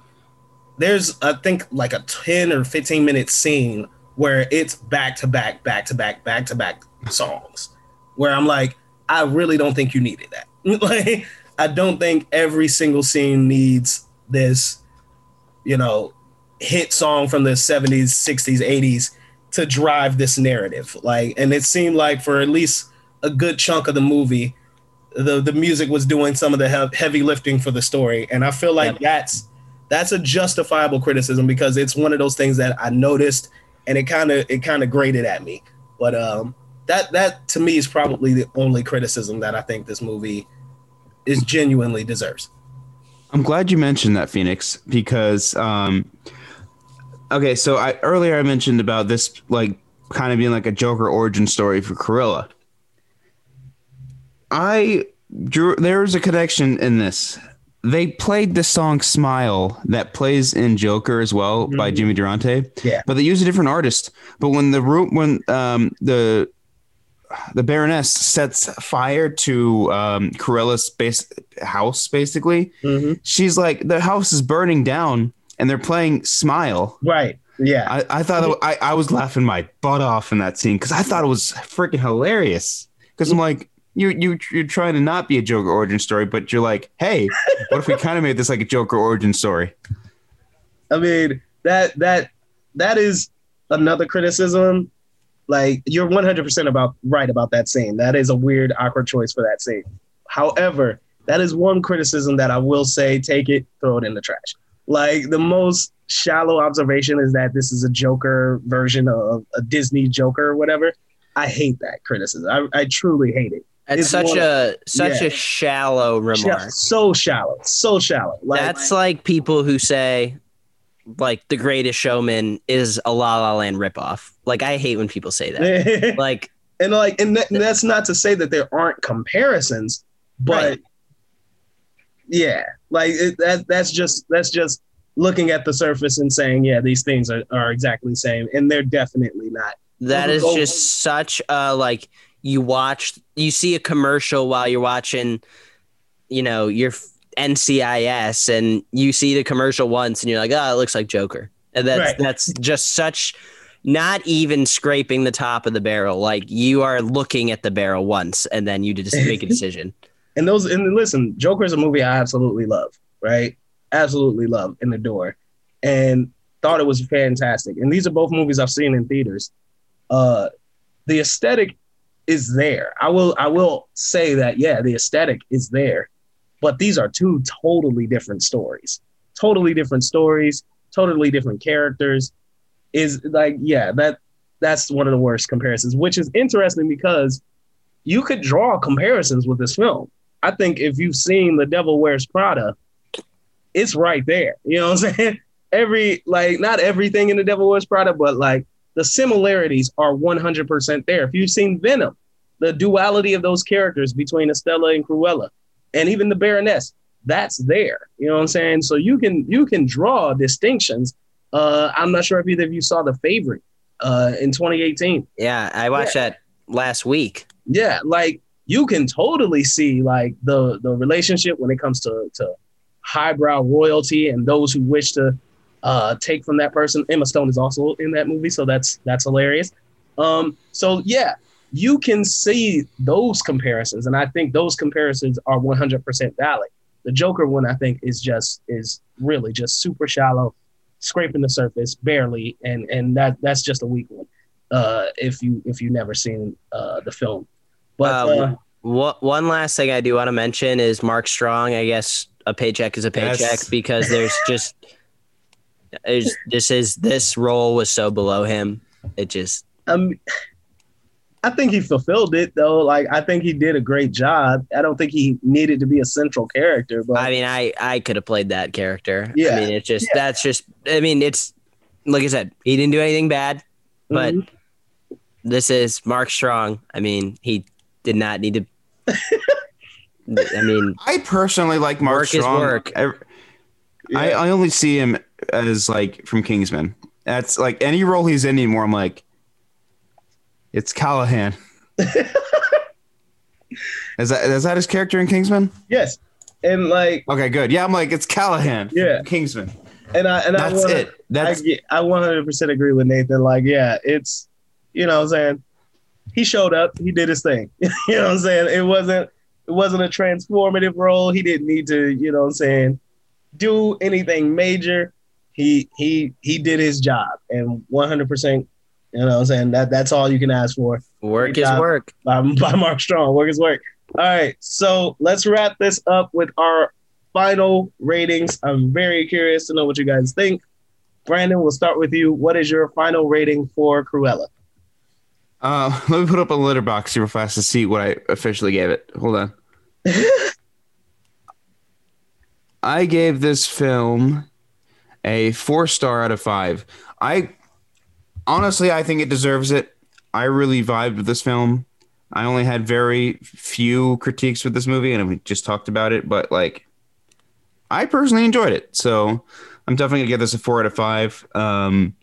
[SPEAKER 3] there's I think like a 10 or 15 minute scene where it's back to back, back to back, back to back songs. Where I'm like, I really don't think you needed that. like, I don't think every single scene needs this, you know, hit song from the 70s, 60s, 80s to drive this narrative. Like, and it seemed like for at least a good chunk of the movie, the the music was doing some of the he- heavy lifting for the story, and I feel like
[SPEAKER 5] Yep.
[SPEAKER 3] that's that's a justifiable criticism because it's one of those things that I noticed and it kind of it kind of grated at me. But um, that that to me is probably the only criticism that I think this movie is genuinely deserves.
[SPEAKER 4] I'm glad you mentioned that, Phoenix, because um, okay, so I earlier I mentioned about this like kind of being like a Joker origin story for Cruella. I drew there's a connection in this they played the song "Smile" that plays in Joker as well by Jimmy Durante.
[SPEAKER 3] Yeah.
[SPEAKER 4] but they use a different artist. But when the room when um the the Baroness sets fire to um Cruella's base house, basically,
[SPEAKER 3] Mhm.
[SPEAKER 4] she's like the house is burning down, and they're playing "Smile."
[SPEAKER 3] Right. Yeah.
[SPEAKER 4] I, I thought it, I, I was laughing my butt off in that scene because I thought it was freaking hilarious. Because I'm like, you you you're trying to not be a Joker origin story, but you're like, hey, what if we kind of made this like a Joker origin story?
[SPEAKER 3] I mean that that that is another criticism. Like you're 100 percent about right about that scene. That is a weird, awkward choice for that scene. However, that is one criticism that I will say: take it, throw it in the trash. Like the most shallow observation is that this is a Joker version of a Disney Joker or whatever. I hate that criticism. I, I truly hate it.
[SPEAKER 5] It's such a such
[SPEAKER 3] yeah.
[SPEAKER 5] a shallow remark.
[SPEAKER 3] so shallow, so shallow. Like
[SPEAKER 5] That's like people who say like the greatest showman is a La La Land ripoff. Like I hate when people say that. like
[SPEAKER 3] and like and, that, and that's not to say that there aren't comparisons but
[SPEAKER 5] Right.
[SPEAKER 3] yeah like it, that that's just that's just looking at the surface and saying yeah these things are, are exactly the same and they're definitely not
[SPEAKER 5] that is just such a like you watch you see a commercial while you're watching you know your NCIS and you see the commercial once and you're like oh it looks like Joker. And that's
[SPEAKER 3] Right.
[SPEAKER 5] that's just such not even scraping the top of the barrel. Like you are looking at the barrel once and then you just make a decision.
[SPEAKER 3] And those and listen joker is a movie i absolutely love right? Absolutely love and adore and thought it was fantastic. And these are both movies i've seen in theaters. Uh the aesthetic is there i will i will say that yeah the aesthetic is there but these are two totally different stories totally different stories totally different characters is like yeah that that's one of the worst comparisons which is interesting because you could draw comparisons with this film I think if you've seen The Devil Wears Prada, it's right there. You know what I'm saying? Every like not everything in The Devil Wears Prada, but like the similarities are 100% there. If you've seen Venom, the duality of those characters between Estella and Cruella, and even the Baroness, that's there. You know what I'm saying? So you can you can draw distinctions. Uh, I'm not sure if either of you saw The Favorite uh, in 2018
[SPEAKER 5] yeah I watched that last week
[SPEAKER 3] yeah like you can totally see like the the relationship when it comes to to highbrow royalty and those who wish to uh take from that person emma stone is also in that movie so that's that's hilarious um so yeah you can see those comparisons and i think those comparisons are 100% valid the joker one i think is just is really just super shallow scraping the surface barely and and that that's just a weak one uh if you if you never seen uh the film but
[SPEAKER 5] Uh,
[SPEAKER 3] uh,
[SPEAKER 5] What one last thing I do want to mention is Mark Strong. I guess a paycheck is a paycheck
[SPEAKER 4] Yes.
[SPEAKER 5] because there's just there's, this is this role was so below him. It just
[SPEAKER 3] um, I think he fulfilled it though. Like I think he did a great job. I don't think he needed to be a central character, but
[SPEAKER 5] I mean I I could have played that character.
[SPEAKER 3] Yeah.
[SPEAKER 5] I mean it's just that's just I mean it's like I said he didn't do anything bad, but
[SPEAKER 3] Mhm.
[SPEAKER 5] this is Mark Strong. I mean he did not need to. I mean
[SPEAKER 4] I personally like Mark
[SPEAKER 5] Work is
[SPEAKER 4] Strong.
[SPEAKER 5] work.
[SPEAKER 4] I, I, I only see him as like from Kingsman. That's like any role he's in anymore. I'm like, it's Callahan. is that is that his character in Kingsman?
[SPEAKER 3] yes, and like
[SPEAKER 4] Okay, good. Yeah, I'm like it's Callahan.
[SPEAKER 3] Yeah.
[SPEAKER 4] Kingsman.
[SPEAKER 3] and I and
[SPEAKER 4] That's
[SPEAKER 3] I wanna,
[SPEAKER 4] it. That's
[SPEAKER 3] I, I 100% agree with Nathan. Like, yeah, it's, you know what I'm saying? He showed up, he did his thing. you know what I'm saying? It wasn't, it wasn't a transformative role. He didn't need to, you know what I'm saying, do anything major. He, he, he did his job and 100%, you know what I'm saying? That, that's all you can ask for
[SPEAKER 5] work
[SPEAKER 3] Great
[SPEAKER 5] is work.
[SPEAKER 3] by, by Mark Strong. Work is work. All right, so let's wrap this up with our final ratings. I'm very curious to know what you guys think. Brandon, we'll start with you. What is your final rating for Cruella?
[SPEAKER 4] uh let me put up a litter box real fast to see what I officially gave it. Hold on. I gave this film a four star out of five. I honestly I think it deserves it. I really vibed with this film. I only had very few critiques with this movie, and we just talked about it. But like, I personally enjoyed it. So I'm definitely gonna give this a four out of five. Um,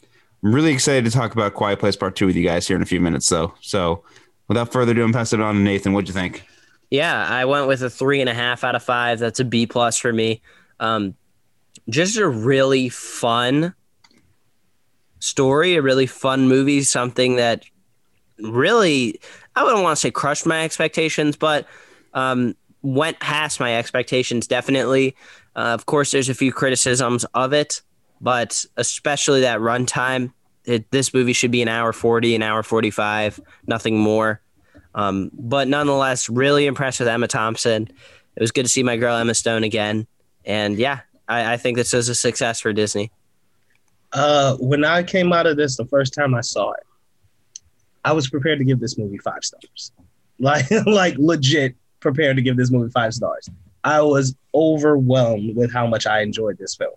[SPEAKER 4] I'm really excited to talk about Quiet Place Part Two with you guys here in a few minutes, though. So without further ado, I'm passing it on to Nathan. What'd you think?
[SPEAKER 5] Yeah, I went with a three and a half out of five. That's a B plus for me. Um, just a really fun story, a really fun movie, something that really I wouldn't want to say crushed my expectations, but um, went past my expectations definitely. Uh, of course, there's a few criticisms of it, but especially that runtime. It, this movie should be an hour 40, an hour 45, nothing more. Um, but nonetheless, really impressed with Emma Thompson. It was good to see my girl Emma Stone again. And yeah, I, I think this is a success for Disney.
[SPEAKER 3] Uh, when I came out of this the first time I saw it, I was prepared to give this movie five stars. Like, like legit prepared to give this movie five stars. I was overwhelmed with how much I enjoyed this film,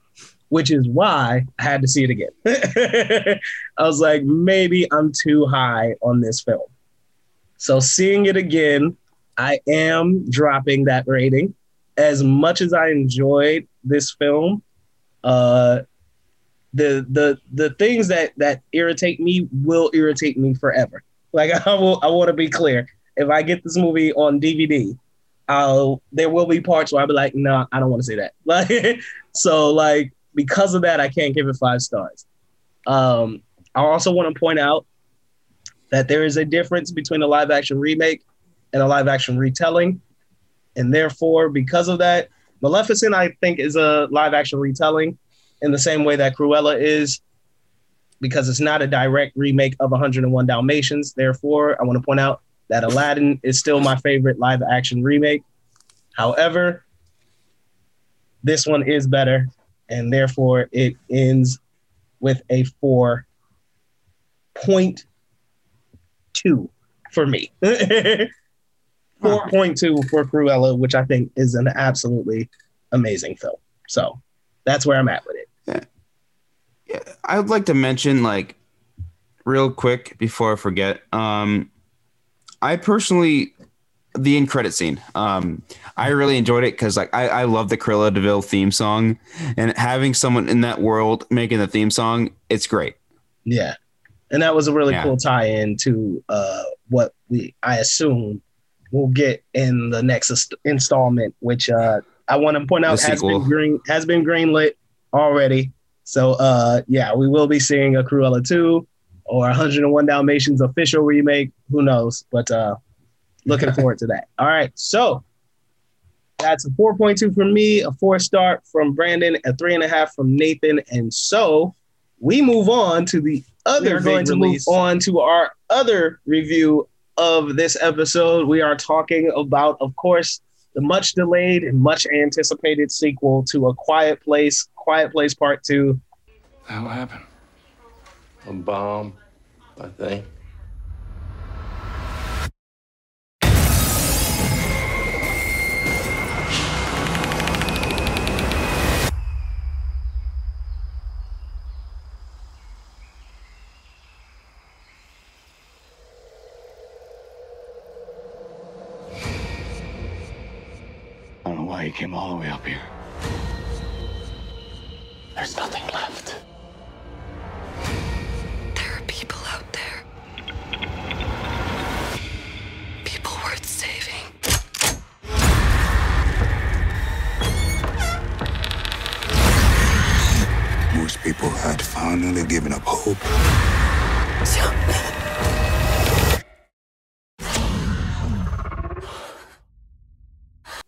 [SPEAKER 3] which is why I had to see it again. I was like, maybe I'm too high on this film. So seeing it again, I am dropping that rating. As much as I enjoyed this film, uh, the the the things that that irritate me will irritate me forever. Like I will I want to be clear. If I get this movie on DVD, I'll there will be parts where I'll be like, no, nah, I don't want to see that. Like so like because of that, I can't give it five stars. Um, I also want to point out that there is a difference between a live action remake and a live action retelling. And therefore, because of that, Maleficent, I think, is a live action retelling in the same way that Cruella is, because it's not a direct remake of 101 Dalmatians. Therefore, I want to point out that Aladdin is still my favorite live action remake. However, this one is better, and therefore it ends with a 4.2 for me. 4.2 for Cruella, which I think is an absolutely amazing film. So that's where I'm at with it.
[SPEAKER 4] Yeah, I would like to mention, like, real quick before I forget. Um, I personally, the end credit scene. Um, I really enjoyed it because, like, I, I love the Cruella de Vil theme song, and having someone in that world making the theme song, it's great.
[SPEAKER 3] Yeah, and that was a really
[SPEAKER 4] Yeah.
[SPEAKER 3] cool tie-in to uh, what we, I assume, we'll get in the next installment, which uh, I want to point out
[SPEAKER 4] The
[SPEAKER 3] has
[SPEAKER 4] sequel.
[SPEAKER 3] been green has been greenlit already. So uh, yeah, we will be seeing a Cruella two or 101 Dalmatians official remake. Who knows? But uh, looking forward to that. All right, so that's a 4.2 from me, a four star from Brandon, a three and a half from Nathan, and so we move on to the other. We're going to move on to our other review of this episode. We are talking about, of course, the much delayed and much anticipated sequel to A Quiet Place, Quiet Place Part Two.
[SPEAKER 2] How happened?
[SPEAKER 6] A bomb, I think.
[SPEAKER 2] I don't know why you came all the way up here. There's nothing left.
[SPEAKER 1] There are people out there. People worth saving.
[SPEAKER 7] Most people had finally given up hope.
[SPEAKER 1] Young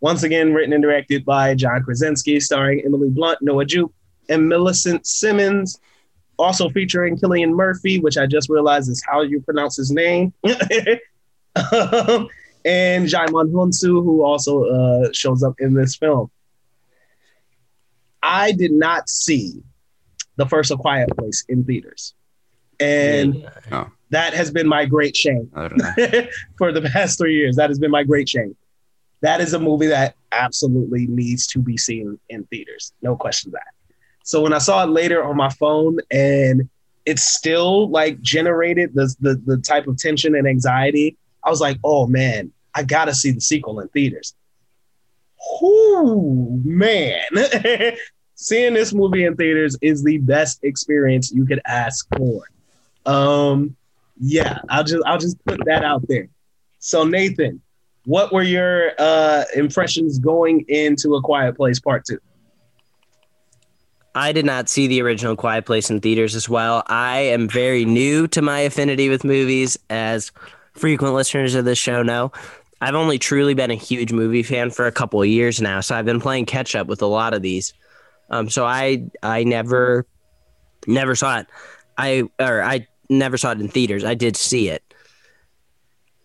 [SPEAKER 3] Once again, written and directed by John Krasinski, starring Emily Blunt, Noah Jupe, and Millicent Simmonds. Also featuring Cillian Murphy, which I just realized is how you pronounce his name. Um, and Djimon Hounsou, who also uh, shows up in this film. I did not see the first A Quiet Place in theaters. And
[SPEAKER 4] Oh.
[SPEAKER 3] that has been my great shame
[SPEAKER 4] I don't know.
[SPEAKER 3] for the past three years. That has been my great shame. That is a movie that absolutely needs to be seen in theaters. No question that. So when I saw it later on my phone and it still like generated the, the the type of tension and anxiety, I was like, oh man, I gotta see the sequel in theaters. Oh man. Seeing this movie in theaters is the best experience you could ask for. Um, yeah, I'll just I'll just put that out there. So Nathan, what were your uh impressions going into A Quiet Place Part 2?
[SPEAKER 5] I did not see the original Quiet Place in theaters as well. I am very new to my affinity with movies, as frequent listeners of this show know. I've only truly been a huge movie fan for a couple of years now, so I've been playing catch up with a lot of these. Um, so I I never never saw it. I or I never saw it in theaters. I did see it.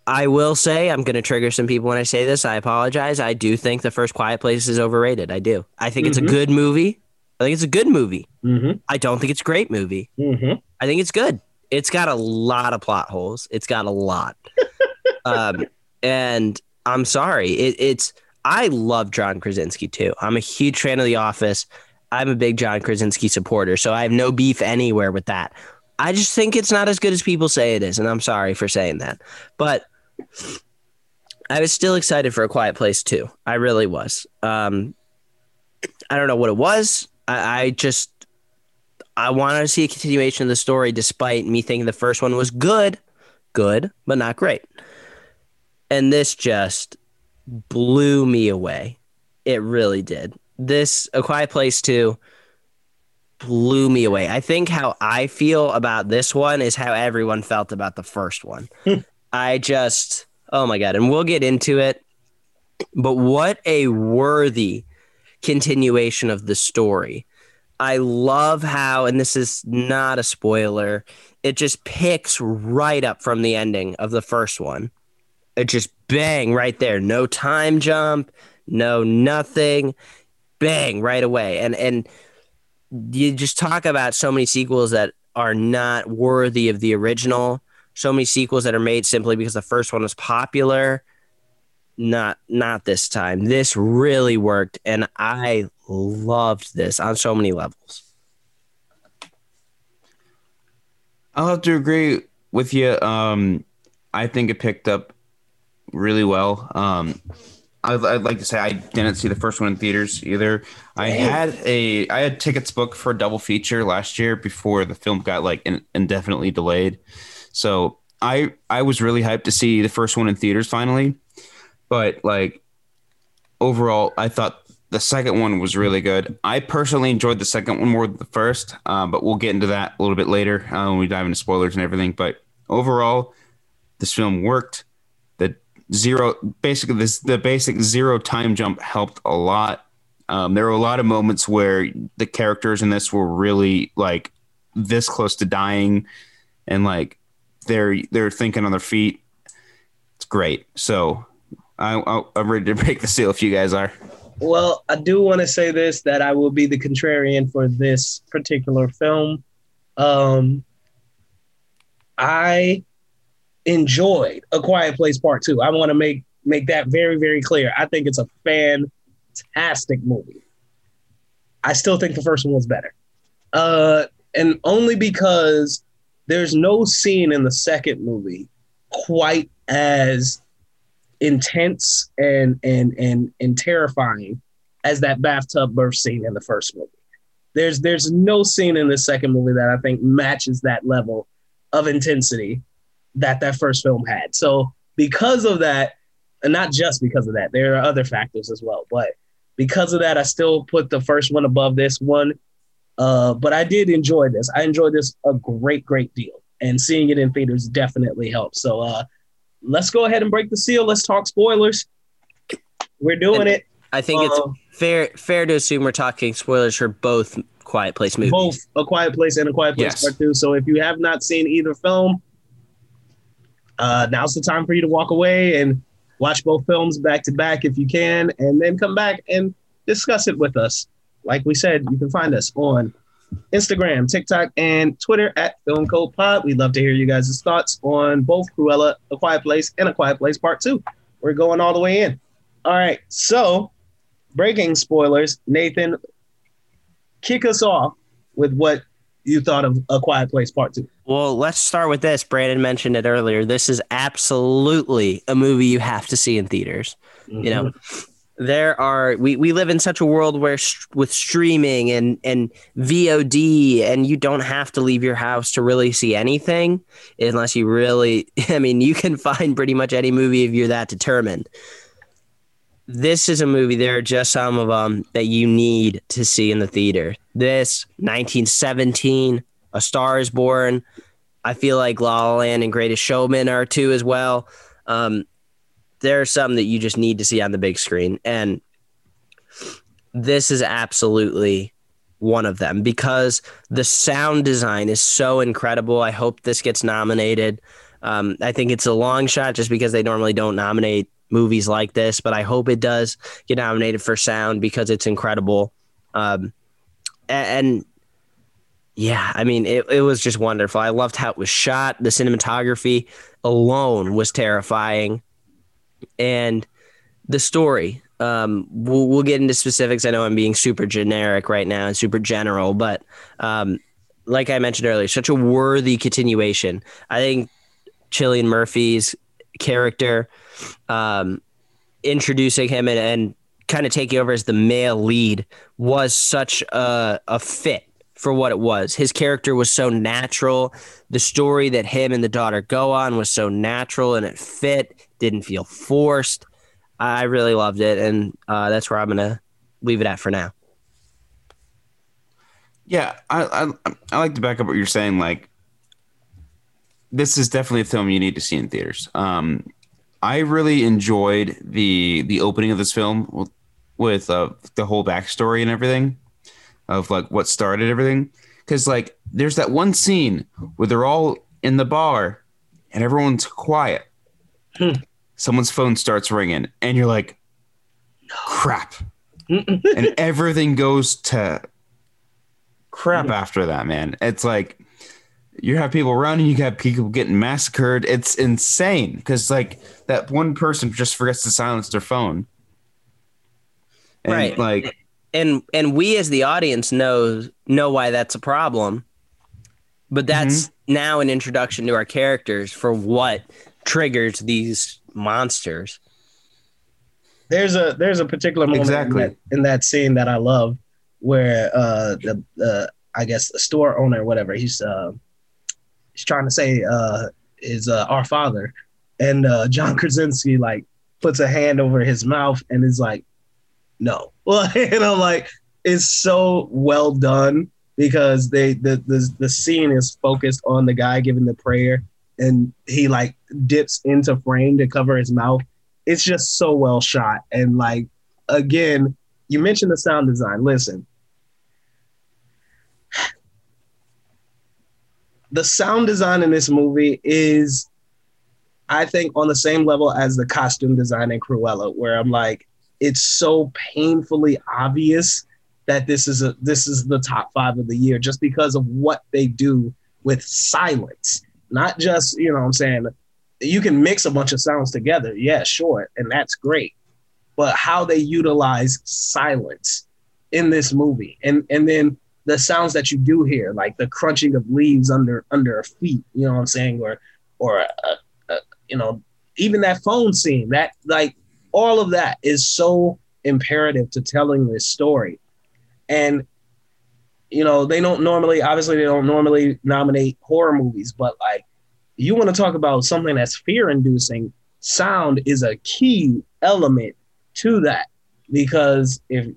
[SPEAKER 5] I will say I'm going to trigger some people when I say this. I apologize. I do think the first Quiet Place is overrated. I do. I think it's a good movie. I think it's a good movie.
[SPEAKER 3] Mm-hmm.
[SPEAKER 5] I don't think it's a great movie.
[SPEAKER 3] Mm-hmm.
[SPEAKER 5] I think it's good. It's got a lot of plot holes. It's got a lot. um, and I'm sorry. It, it's I love John Krasinski too. I'm a huge fan of The Office. I'm a big John Krasinski supporter, so I have no beef anywhere with that. I just think it's not as good as people say it is, and I'm sorry for saying that. But I was still excited for A Quiet Place too. I really was. Um, I don't know what it was. I, I just I wanted to see a continuation of the story, despite me thinking the first one was good, good, but not great. And this just blew me away. It really did. This A Quiet Place too blew me away. I think how I feel about this one is how everyone felt about the first one. I just, oh my God. And we'll get into it. But what a worthy continuation of the story. I love how, and this is not a spoiler, it just picks right up from the ending of the first one. It just bang right there. No time jump, no nothing. Bang right away. And and you just talk about so many sequels that are not worthy of the original. So many sequels that are made simply because the first one was popular. Not not this time. This really worked and I loved this on so many levels.
[SPEAKER 4] I'll have to agree with you. Um, I think it picked up really well. Um, I'd, I'd like to say I didn't see the first one in theaters either. I had a I had tickets booked for a double feature last year before the film got like in, indefinitely delayed. So I I was really hyped to see the first one in theaters finally, but like overall, I thought the second one was really good. I personally enjoyed the second one more than the first, uh, but we'll get into that a little bit later uh, when we dive into spoilers and everything. But overall, this film worked. The zero, basically, this the basic zero time jump helped a lot. Um, there were a lot of moments where the characters in this were really like this close to dying, and like they're they're thinking on their feet. It's great. So I, I'm ready to break the seal if you guys are.
[SPEAKER 3] Well, I do want to say this that I will be the contrarian for this particular film. Um, I enjoyed A Quiet Place Part Two. I want to make make that very very clear. I think it's a fantastic movie. I still think the first one was better, uh, and only because there's no scene in the second movie quite as intense and and and and terrifying as that bathtub birth scene in the first movie. There's there's no scene in the second movie that I think matches that level of intensity that that first film had. So because of that, and not just because of that, there are other factors as well. But because of that, I still put the first one above this one. Uh, but I did enjoy this. I enjoyed this a great, great deal, and seeing it in theaters definitely helped. So uh, let's go ahead and break the seal. Let's talk spoilers. We're doing
[SPEAKER 5] And
[SPEAKER 3] it.
[SPEAKER 5] I think
[SPEAKER 3] Um,
[SPEAKER 5] it's fair fair to assume we're talking spoilers for both Quiet Place movies.
[SPEAKER 3] Both A Quiet Place and A Quiet Place
[SPEAKER 4] Yes.
[SPEAKER 3] Part Two. So if you have not seen either film, uh, now's the time for you to walk away and watch both films back to back if you can, and then come back and discuss it with us. Like we said, you can find us on Instagram, TikTok, and Twitter at Film Code Pod. We'd love to hear you guys' thoughts on both Cruella, A Quiet Place, and A Quiet Place Part Two. We're going all the way in. All right, so breaking spoilers, Nathan, kick us off with what you thought of A Quiet Place Part Two.
[SPEAKER 5] Well, let's start with this. Brandon mentioned it earlier. This is absolutely a movie you have to see in theaters. You know, mm-hmm. There are we, we live in such a world where st- with streaming and and VOD and you don't have to leave your house to really see anything unless you really I mean you can find pretty much any movie if you're that determined. This is a movie there are just some of them that you need to see in the theater. This 1917 A Star is Born I feel like La La Land and Greatest Showman are two as well. Um, there are some that you just need to see on the big screen. And this is absolutely one of them because the sound design is so incredible. I hope this gets nominated. Um, I think it's a long shot just because they normally don't nominate movies like this, but I hope it does get nominated for sound because it's incredible. Um, and, yeah, I mean, it, it was just wonderful. I loved how it was shot. The cinematography alone was terrifying and the story. Um, we'll, we'll get into specifics. I know I'm being super generic right now and super general, but um, like I mentioned earlier, such a worthy continuation. I think Cillian Murphy's character, um, introducing him and, and kind of taking over as the male lead was such a, a fit for what it was. His character was so natural. The story that him and the daughter go on was so natural and it fit, didn't feel forced. I really loved it. And uh, that's where I'm going to leave it at for now.
[SPEAKER 4] Yeah, I, I I like to back up what you're saying. Like, this is definitely a film you need to see in theaters. Um, I really enjoyed the the opening of this film with, with uh, the whole backstory and everything of like what started everything. Because like there's that one scene where they're all in the bar and everyone's quiet.
[SPEAKER 3] Hmm.
[SPEAKER 4] Someone's phone starts ringing, and you're like, crap. and everything goes to crap after that, man. It's like you have people running, you got people getting massacred. It's insane because like that one person just forgets to silence their phone. And
[SPEAKER 5] Right.
[SPEAKER 4] like
[SPEAKER 5] and and we as the audience know know why that's a problem but that's mm-hmm. now an introduction to our characters for what triggers these monsters.
[SPEAKER 3] There's a there's a particular moment
[SPEAKER 4] Exactly.
[SPEAKER 3] in, that, in that scene that I love where uh the the I guess the store owner or whatever he's uh he's trying to say uh is uh our father. And uh John Krasinski like puts a hand over his mouth and is like no. And I'm like it's so well done because they the, the the scene is focused on the guy giving the prayer and he like dips into frame to cover his mouth it's just so well shot. And like again you mentioned the sound design. Listen. The sound design in this movie is i think on the same level as the costume design in cruella where i'm like it's so painfully obvious that this is a this is the top five of the year just because of what they do with silence not just you know what i'm saying you can mix a bunch of sounds together. Yeah sure and that's great. But how they utilize silence in this movie and and then the sounds that you do hear like the crunching of leaves under under a feet you know what i'm saying or or uh, uh, you know even that phone scene that like all of that is so imperative to telling this story. And you know they don't normally obviously they don't normally nominate horror movies but like you want to talk about something that's fear inducing sound is a key element to that. Because if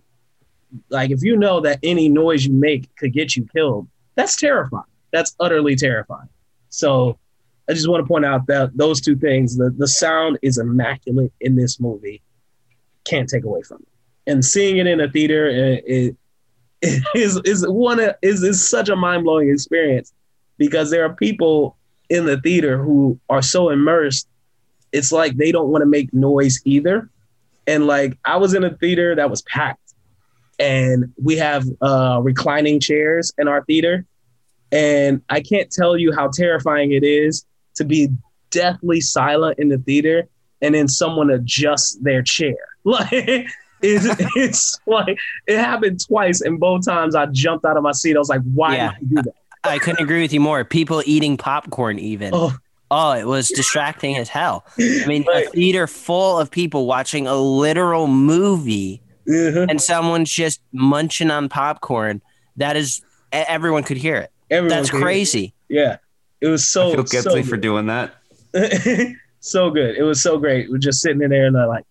[SPEAKER 3] like if you know that any noise you make could get you killed that's terrifying. That's utterly terrifying. So i just want to point out that those two things the, the sound is immaculate in this movie. Can't take away from it. And seeing it in a theater it, it is is one of- is is such a mind-blowing experience because there are people in the theater who are so immersed it's like they don't want to make noise either. And like i was in a theater that was packed and we have uh reclining chairs in our theater. And i can't tell you how terrifying it is to be deathly silent in the theater and then someone adjusts their chair. Like it's, it's like it happened twice and both times i jumped out of my seat i was like why
[SPEAKER 5] Yeah.
[SPEAKER 3] did you do that
[SPEAKER 5] i couldn't agree with you more people eating popcorn even
[SPEAKER 3] Oh,
[SPEAKER 5] Oh, it was distracting as hell. I mean,
[SPEAKER 3] Right.
[SPEAKER 5] a theater full of people watching a literal movie
[SPEAKER 3] Mhm.
[SPEAKER 5] and someone's just munching on popcorn. That is, e- everyone could hear it.
[SPEAKER 3] Everyone
[SPEAKER 5] That's
[SPEAKER 3] could hear it.
[SPEAKER 5] crazy.
[SPEAKER 3] Yeah, it was so
[SPEAKER 4] I feel
[SPEAKER 3] so
[SPEAKER 4] guilty for doing that.
[SPEAKER 3] so good. It was so great. We're just sitting in there and they're like,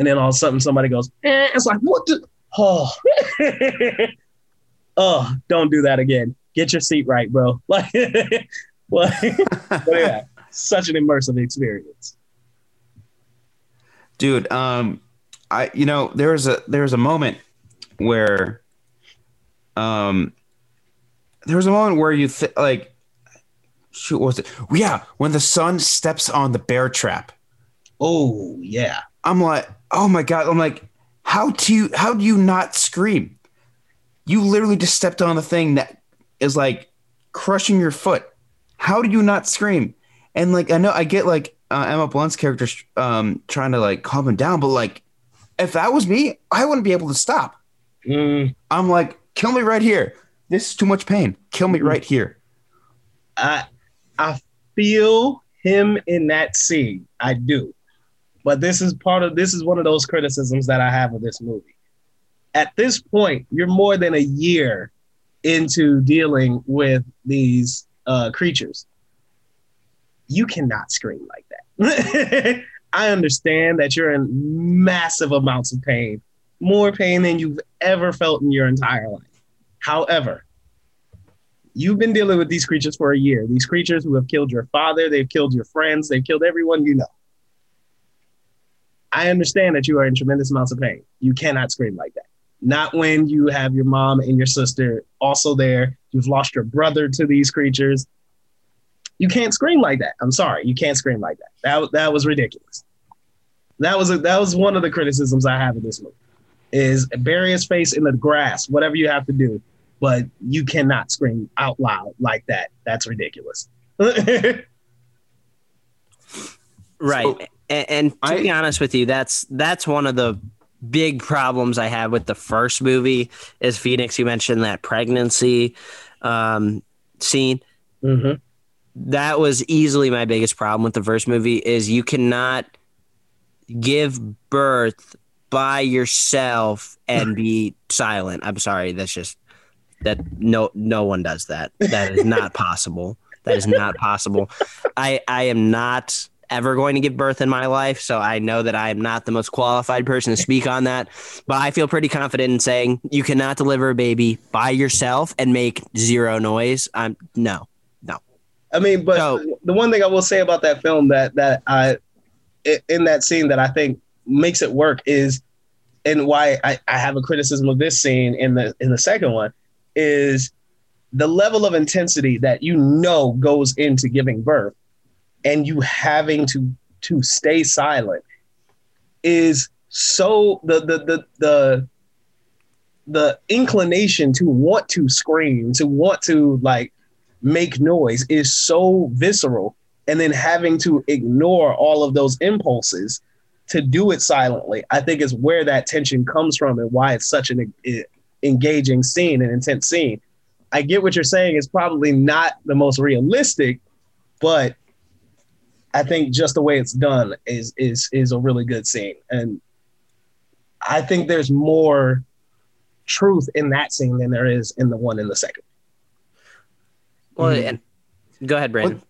[SPEAKER 3] and then all of a sudden somebody goes, eh. it's like, what the? Oh, oh, don't do that again. Get your seat right, bro. Like, like yeah, such an immersive experience.
[SPEAKER 4] dude um i you know there was a there was a moment where um there was a moment where you th- like shoot what was it yeah when the sun steps on the bear trap
[SPEAKER 3] Oh yeah,
[SPEAKER 4] i'm like oh my god. I'm like how do you how do you not scream? You literally just stepped on a thing that is like crushing your foot. How do you not scream? And like i know i get like uh, emma blunt's character um trying to like calm him down but like if that was me i wouldn't be able to stop.
[SPEAKER 3] Mm,
[SPEAKER 4] i'm like kill me right here. This is too much pain. Kill me right here.
[SPEAKER 3] I I feel him in that scene. I do. But this is part of this is one of those criticisms that I have of this movie. At this point, you're more than a year into dealing with these uh, creatures. You cannot scream like that. I understand that you're in massive amounts of pain, more pain than you've ever felt in your entire life. However, you've been dealing with these creatures for a year. These creatures who have killed your father, they've killed your friends, they've killed everyone you know. I understand that you are in tremendous amounts of pain. You cannot scream like that. Not when you have your mom and your sister also there. You've lost your brother to these creatures. You can't scream like that. I'm sorry, you can't scream like that. That was- that was ridiculous. That was a, that was one of the criticisms I have of this movie. Is bury his face in the grass, whatever you have to do, but you cannot scream out loud like that. That's ridiculous.
[SPEAKER 5] Right.
[SPEAKER 4] So-
[SPEAKER 5] and, and to
[SPEAKER 4] I-
[SPEAKER 5] be honest with you, that's that's one of the big problems I have with the first movie. Is Phoenix? You mentioned that pregnancy um, scene.
[SPEAKER 3] hmm
[SPEAKER 5] That was easily my biggest problem with the first movie. Is you cannot give birth by yourself and be silent. I'm sorry. That's just that no no one does that. That is not possible. That is not possible. I I am not ever going to give birth in my life, so I know that I am not the most qualified person to speak on that. But I feel pretty confident in saying you cannot deliver a baby by yourself and make zero noise. I'm no. No.
[SPEAKER 3] I mean, but
[SPEAKER 5] So-
[SPEAKER 3] the one thing I will say about that film that that I in that scene that I think makes it work is, and why I, I have a criticism of this scene in the in the second one is the level of intensity that you know goes into giving birth, and you having to to stay silent is so the the the the the inclination to want to scream to want to like make noise is so visceral. And then having to ignore all of those impulses to do it silently i think is where that tension comes from and why it's such an engaging scene an intense scene. I get what you're saying it's probably not the most realistic but i think just the way it's done is is is a really good scene and i think there's more truth in that scene than there is in the one in the second
[SPEAKER 5] Well,
[SPEAKER 4] Mhm.
[SPEAKER 5] and go ahead, Brandon.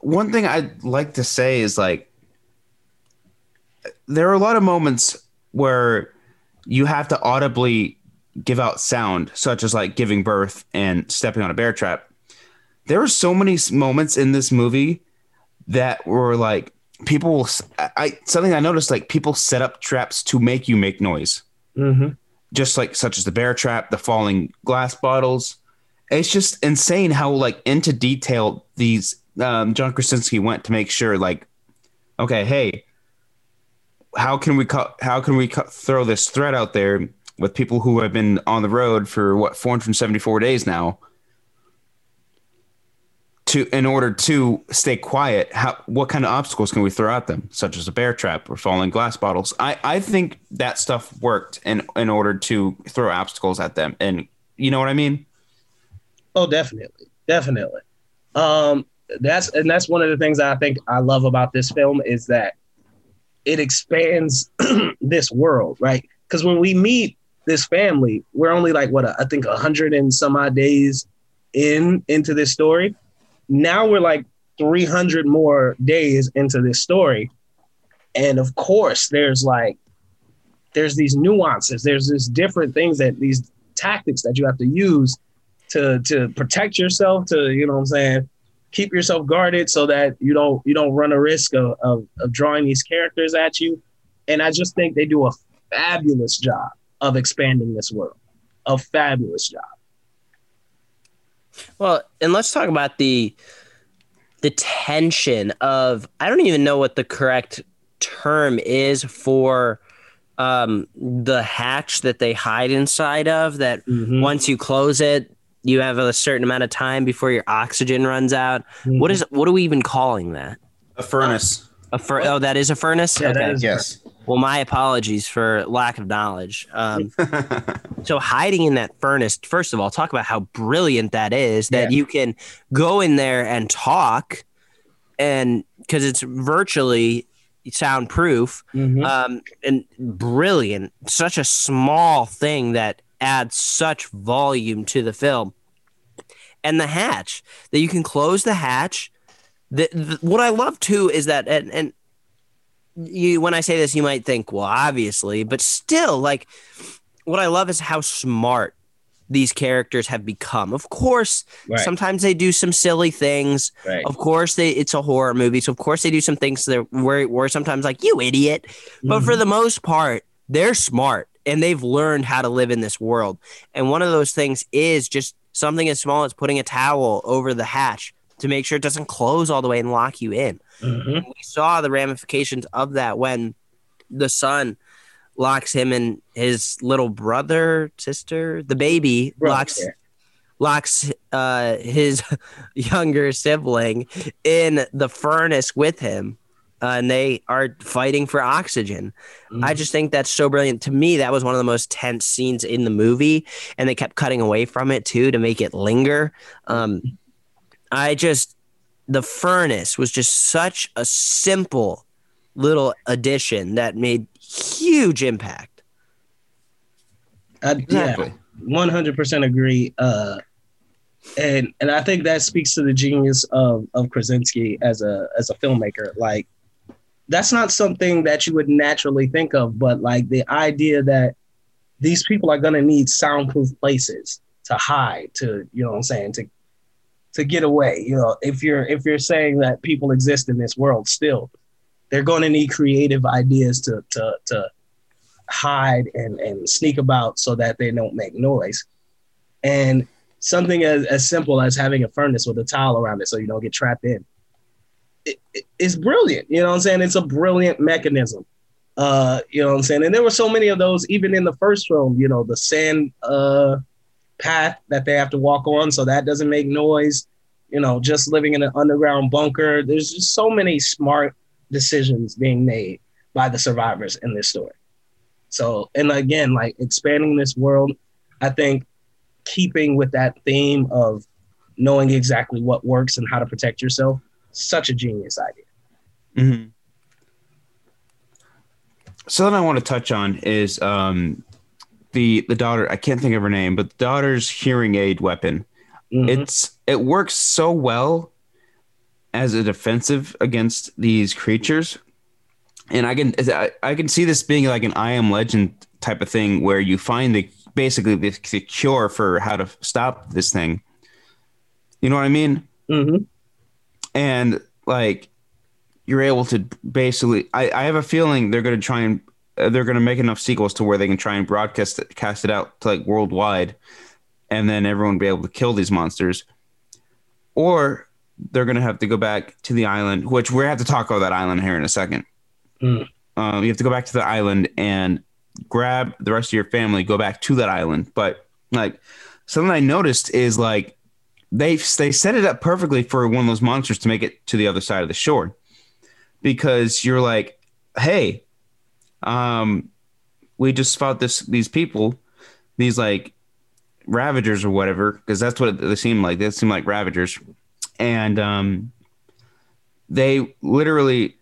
[SPEAKER 4] one thing I'd like to say is like there are a lot of moments where you have to audibly give out sound, such as like giving birth and stepping on a bear trap. There are so many moments in this movie that were like people will. I I- something I noticed like people set up traps to make you make noise,
[SPEAKER 3] mm-hmm.
[SPEAKER 4] just like such as the bear trap, the falling glass bottles. It's just insane how like into detail these um, John Krasinski went to make sure like, okay, hey, how can we cut? How can we cut, throw this thread out there with people who have been on the road for what 474 days now? To in order to stay quiet, how what kind of obstacles can we throw at them, such as a bear trap or falling glass bottles? I I think that stuff worked in in order to throw obstacles at them, and you know what I mean.
[SPEAKER 3] Oh, definitely, definitely. Um, that's and that's one of the things I think I love about this film is that it expands this world, right? Because when we meet this family, we're only like what I think a hundred and some odd days in into this story. Now we're like 300 more days into this story, and of course, there's like there's these nuances. There's this different things that these tactics that you have to use to to protect yourself. To you know what I'm saying keep yourself guarded so that you don't you don't run a risk of, of, of drawing these characters at you. And I just think they do a fabulous job of expanding this world. A fabulous job.
[SPEAKER 5] Well, and let's talk about the the tension of I don't even know what the correct term is for um, the hatch that they hide inside of that
[SPEAKER 3] Mhm.
[SPEAKER 5] once you close it you have a certain amount of time before your oxygen runs out What is what are we even calling that
[SPEAKER 4] A furnace.
[SPEAKER 5] A fur- oh that is a furnace
[SPEAKER 3] Yeah,
[SPEAKER 5] okay
[SPEAKER 4] Yes.
[SPEAKER 5] well my apologies for lack of knowledge um, so hiding in that furnace first of all talk about how brilliant that is that
[SPEAKER 3] Yeah.
[SPEAKER 5] you can go in there and talk and because it's virtually soundproof
[SPEAKER 3] Mhm.
[SPEAKER 5] um, and brilliant such a small thing that adds such volume to the film and the hatch that you can close the hatch the, the, what i love too is that and, and you when i say this you might think well obviously but still like what i love is how smart these characters have become of course
[SPEAKER 3] Right.
[SPEAKER 5] sometimes they do some silly things
[SPEAKER 3] Right.
[SPEAKER 5] of course they it's a horror movie so of course they do some things that where where sometimes like you idiot but
[SPEAKER 3] Mm-hmm.
[SPEAKER 5] for the most part they're smart and they've learned how to live in this world and one of those things is just something as small as putting a towel over the hatch to make sure it doesn't close all the way and lock you in.
[SPEAKER 3] Mhm.
[SPEAKER 5] we saw the ramifications of that when the son locks him and his little brother sister the baby
[SPEAKER 3] Brother,
[SPEAKER 5] locks locks uh, his younger sibling in the furnace with him uh, and they are fighting for oxygen. I just think that's so brilliant. To me that was one of the most tense scenes in the movie and they kept cutting away from it too to make it linger. Um, i just the furnace was just such a simple little addition that made huge impact
[SPEAKER 3] I,
[SPEAKER 4] Exactly.
[SPEAKER 3] Yeah, one hundred percent agree. Uh, and and I think that speaks to the genius of of Krasinski as a as a filmmaker. Like, that's not something that you would naturally think of, but like the idea that these people are gonna need soundproof places to hide, to you know what I'm saying, to to get away. You know, if you're if you're saying that people exist in this world still, they're going to need creative ideas to to to hide and, and sneak about so that they don't make noise. And something as, as simple as having a furnace with a towel around it so you don't get trapped in. It, it- it's brilliant. You know what I'm saying? It's a brilliant mechanism. Uh, you know what I'm saying? And there were so many of those even in the first film, you know, the sand uh, path that they have to walk on so that doesn't make noise. You know, just living in an underground bunker. There's just so many smart decisions being made by the survivors in this story. So, and again, like expanding this world, I think keeping with that theme of knowing exactly what works and how to protect yourself, such a genius idea.
[SPEAKER 4] mm-hmm. Something I want to touch on is um, the the daughter. I can't think of her name, but the daughter's hearing aid weapon.
[SPEAKER 3] Mhm.
[SPEAKER 4] It's it works so well as a defensive against these creatures, and I can I, I can see this being like an I Am Legend type of thing where you find the basically the, the cure for how to stop this thing. You know what I mean?
[SPEAKER 3] Mhm.
[SPEAKER 4] and like you're able to basically I, I have a feeling they're going to try and they're going to make enough sequels to where they can try and broadcast it, cast it out to like worldwide and then everyone will be able to kill these monsters. Or they're going to have to go back to the island which we're going to have to talk about that island here in a second.
[SPEAKER 3] Mm.
[SPEAKER 4] um, you have to go back to the island and grab the rest of your family go back to that island. But like something i noticed is like they they set it up perfectly for one of those monsters to make it to the other side of the shore. Because you're like hey um we just fought this these people these like ravagers or whatever because that's what they seem like they seem like ravagers and um, they literally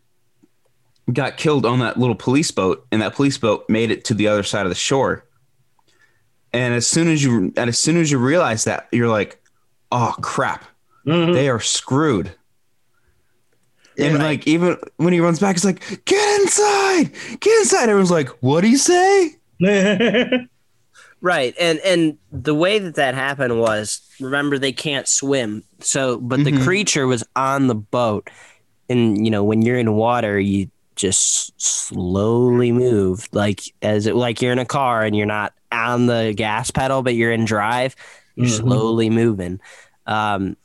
[SPEAKER 4] got killed on that little police boat, and that police boat made it to the other side of the shore. And as soon as you and as soon as you realize that, you're like, "Oh crap,
[SPEAKER 3] Mhm.
[SPEAKER 4] they are screwed." And like even when he runs back, it's like, "Get inside, get inside!" Everyone's like, "What do you say?"
[SPEAKER 5] Right, and and the way that that happened was remember they can't swim, so but the
[SPEAKER 4] Mhm.
[SPEAKER 5] creature was on the boat, and you know when you're in water, you just slowly move like as it like you're in a car and you're not on the gas pedal, but you're in drive, you're
[SPEAKER 3] Mhm.
[SPEAKER 5] slowly moving. Um,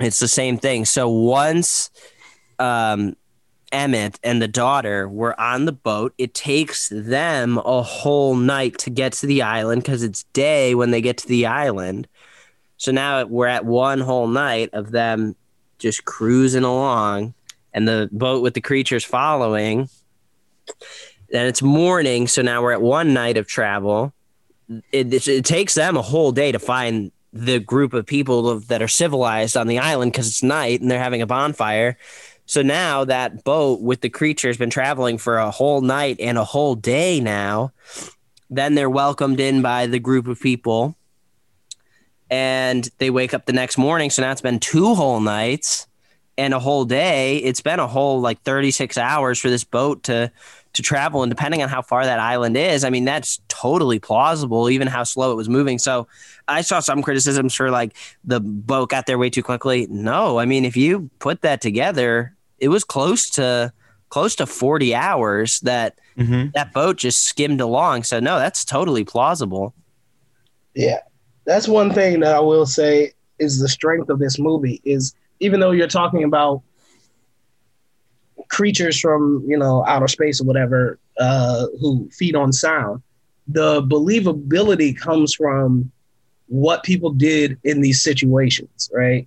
[SPEAKER 5] it's the same thing. So once um, Emmett and the daughter were on the boat. It takes them a whole night to get to the island because it's day when they get to the island. So now we're at one whole night of them just cruising along and the boat with the creatures following. Then it's morning. So now we're at one night of travel. It, it, it takes them a whole day to find the group of people that are civilized on the island because it's night and they're having a bonfire. So now that boat with the creature has been traveling for a whole night and a whole day now. Then they're welcomed in by the group of people and they wake up the next morning. So now it's been two whole nights and a whole day. It's been a whole like 36 hours for this boat to to travel and depending on how far that island is, I mean that's totally plausible even how slow it was moving. So I saw some criticisms for like the boat got there way too quickly. No, I mean if you put that together, it was close to close to 40 hours that
[SPEAKER 4] Mm-hmm.
[SPEAKER 5] that boat just skimmed along. So no, that's totally plausible.
[SPEAKER 3] Yeah, that's one thing that I will say is the strength of this movie is even though you're talking about creatures from you know outer space or whatever uh, who feed on sound, the believability comes from what people did in these situations, right?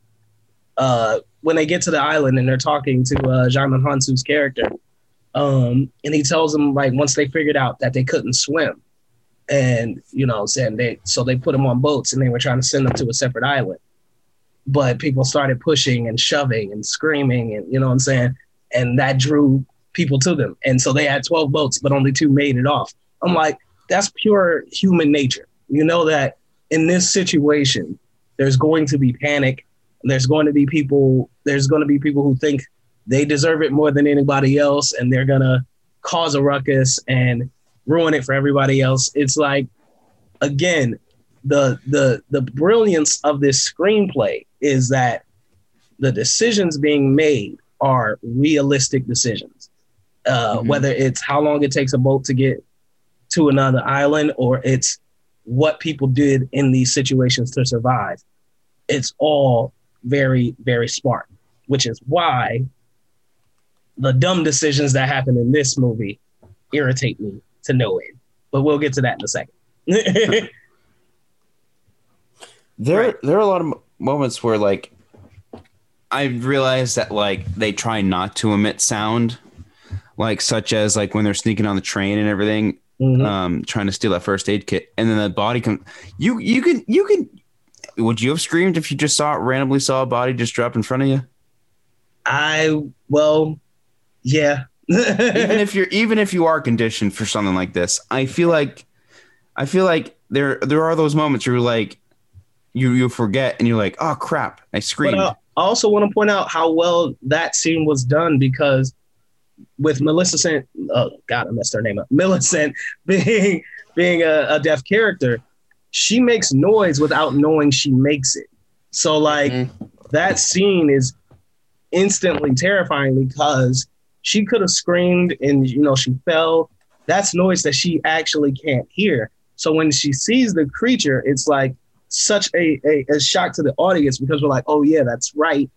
[SPEAKER 3] Uh, when they get to the island and they're talking to uh, Djimon Hounsou's character, um, and he tells them like once they figured out that they couldn't swim, and you know saying they so they put them on boats and they were trying to send them to a separate island. But people started pushing and shoving and screaming and you know what i'm saying and that drew people to them. And so they had 12 boats but only two made it off. I'm like that's pure human nature. You know that in this situation there's going to be panic. There's going to be people there's going to be people who think they deserve it more than anybody else and they're going to cause a ruckus and ruin it for everybody else. It's like again, the the the brilliance of this screenplay is that the decisions being made are realistic decisions. Uh,
[SPEAKER 4] Mhm.
[SPEAKER 3] Whether it's how long it takes a boat to get to another island, or it's what people did in these situations to survive, it's all very very smart. Which is why the dumb decisions that happen in this movie irritate me to no end. But we'll get to that in a second.
[SPEAKER 4] There,
[SPEAKER 5] Right.
[SPEAKER 4] there are a lot of moments where like I realize that like they try not to emit sound, like such as like when they're sneaking on the train and everything,
[SPEAKER 3] Mhm.
[SPEAKER 4] um, trying to steal that first aid kit, and then the body comes. You, you can, you can. Would you have screamed if you just saw randomly saw a body just drop in front of you?
[SPEAKER 3] I well, yeah.
[SPEAKER 4] even if you're even if you are conditioned for something like this, I feel like I feel like there there are those moments where you're like you you forget and you're like, oh crap, I
[SPEAKER 3] but
[SPEAKER 4] screamed.
[SPEAKER 3] I also want to point out how well that scene was done because with Millicent, oh uh, God, I messed her name up. Millicent being being a, a deaf character, she makes noise without knowing she makes it. So like mm-hmm. that scene is instantly terrifying because she could have screamed and you know she fell. That's noise that she actually can't hear. So when she sees the creature, it's like such a, a, a shock to the audience because we're like, oh yeah, that's right.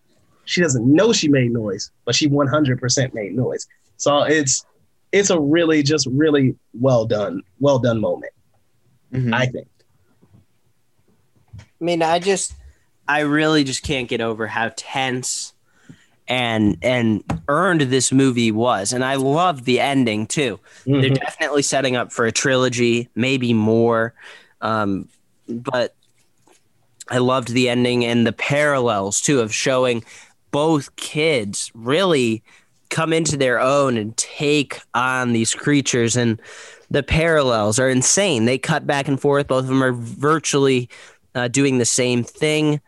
[SPEAKER 3] She doesn't know she made noise, but she 100% made noise. So it's it's a really just really well done, well done moment.
[SPEAKER 4] Mhm.
[SPEAKER 3] I think.
[SPEAKER 5] I mean, I just, I really just can't get over how tense and and earned this movie was, and I love the ending too. They're
[SPEAKER 3] Mhm.
[SPEAKER 5] definitely setting up for a trilogy, maybe more, um, but I loved the ending and the parallels too of showing both kids really come into their own and take on these creatures and the parallels are insane. They cut back and forth. Both of them are virtually uh, doing the same thing.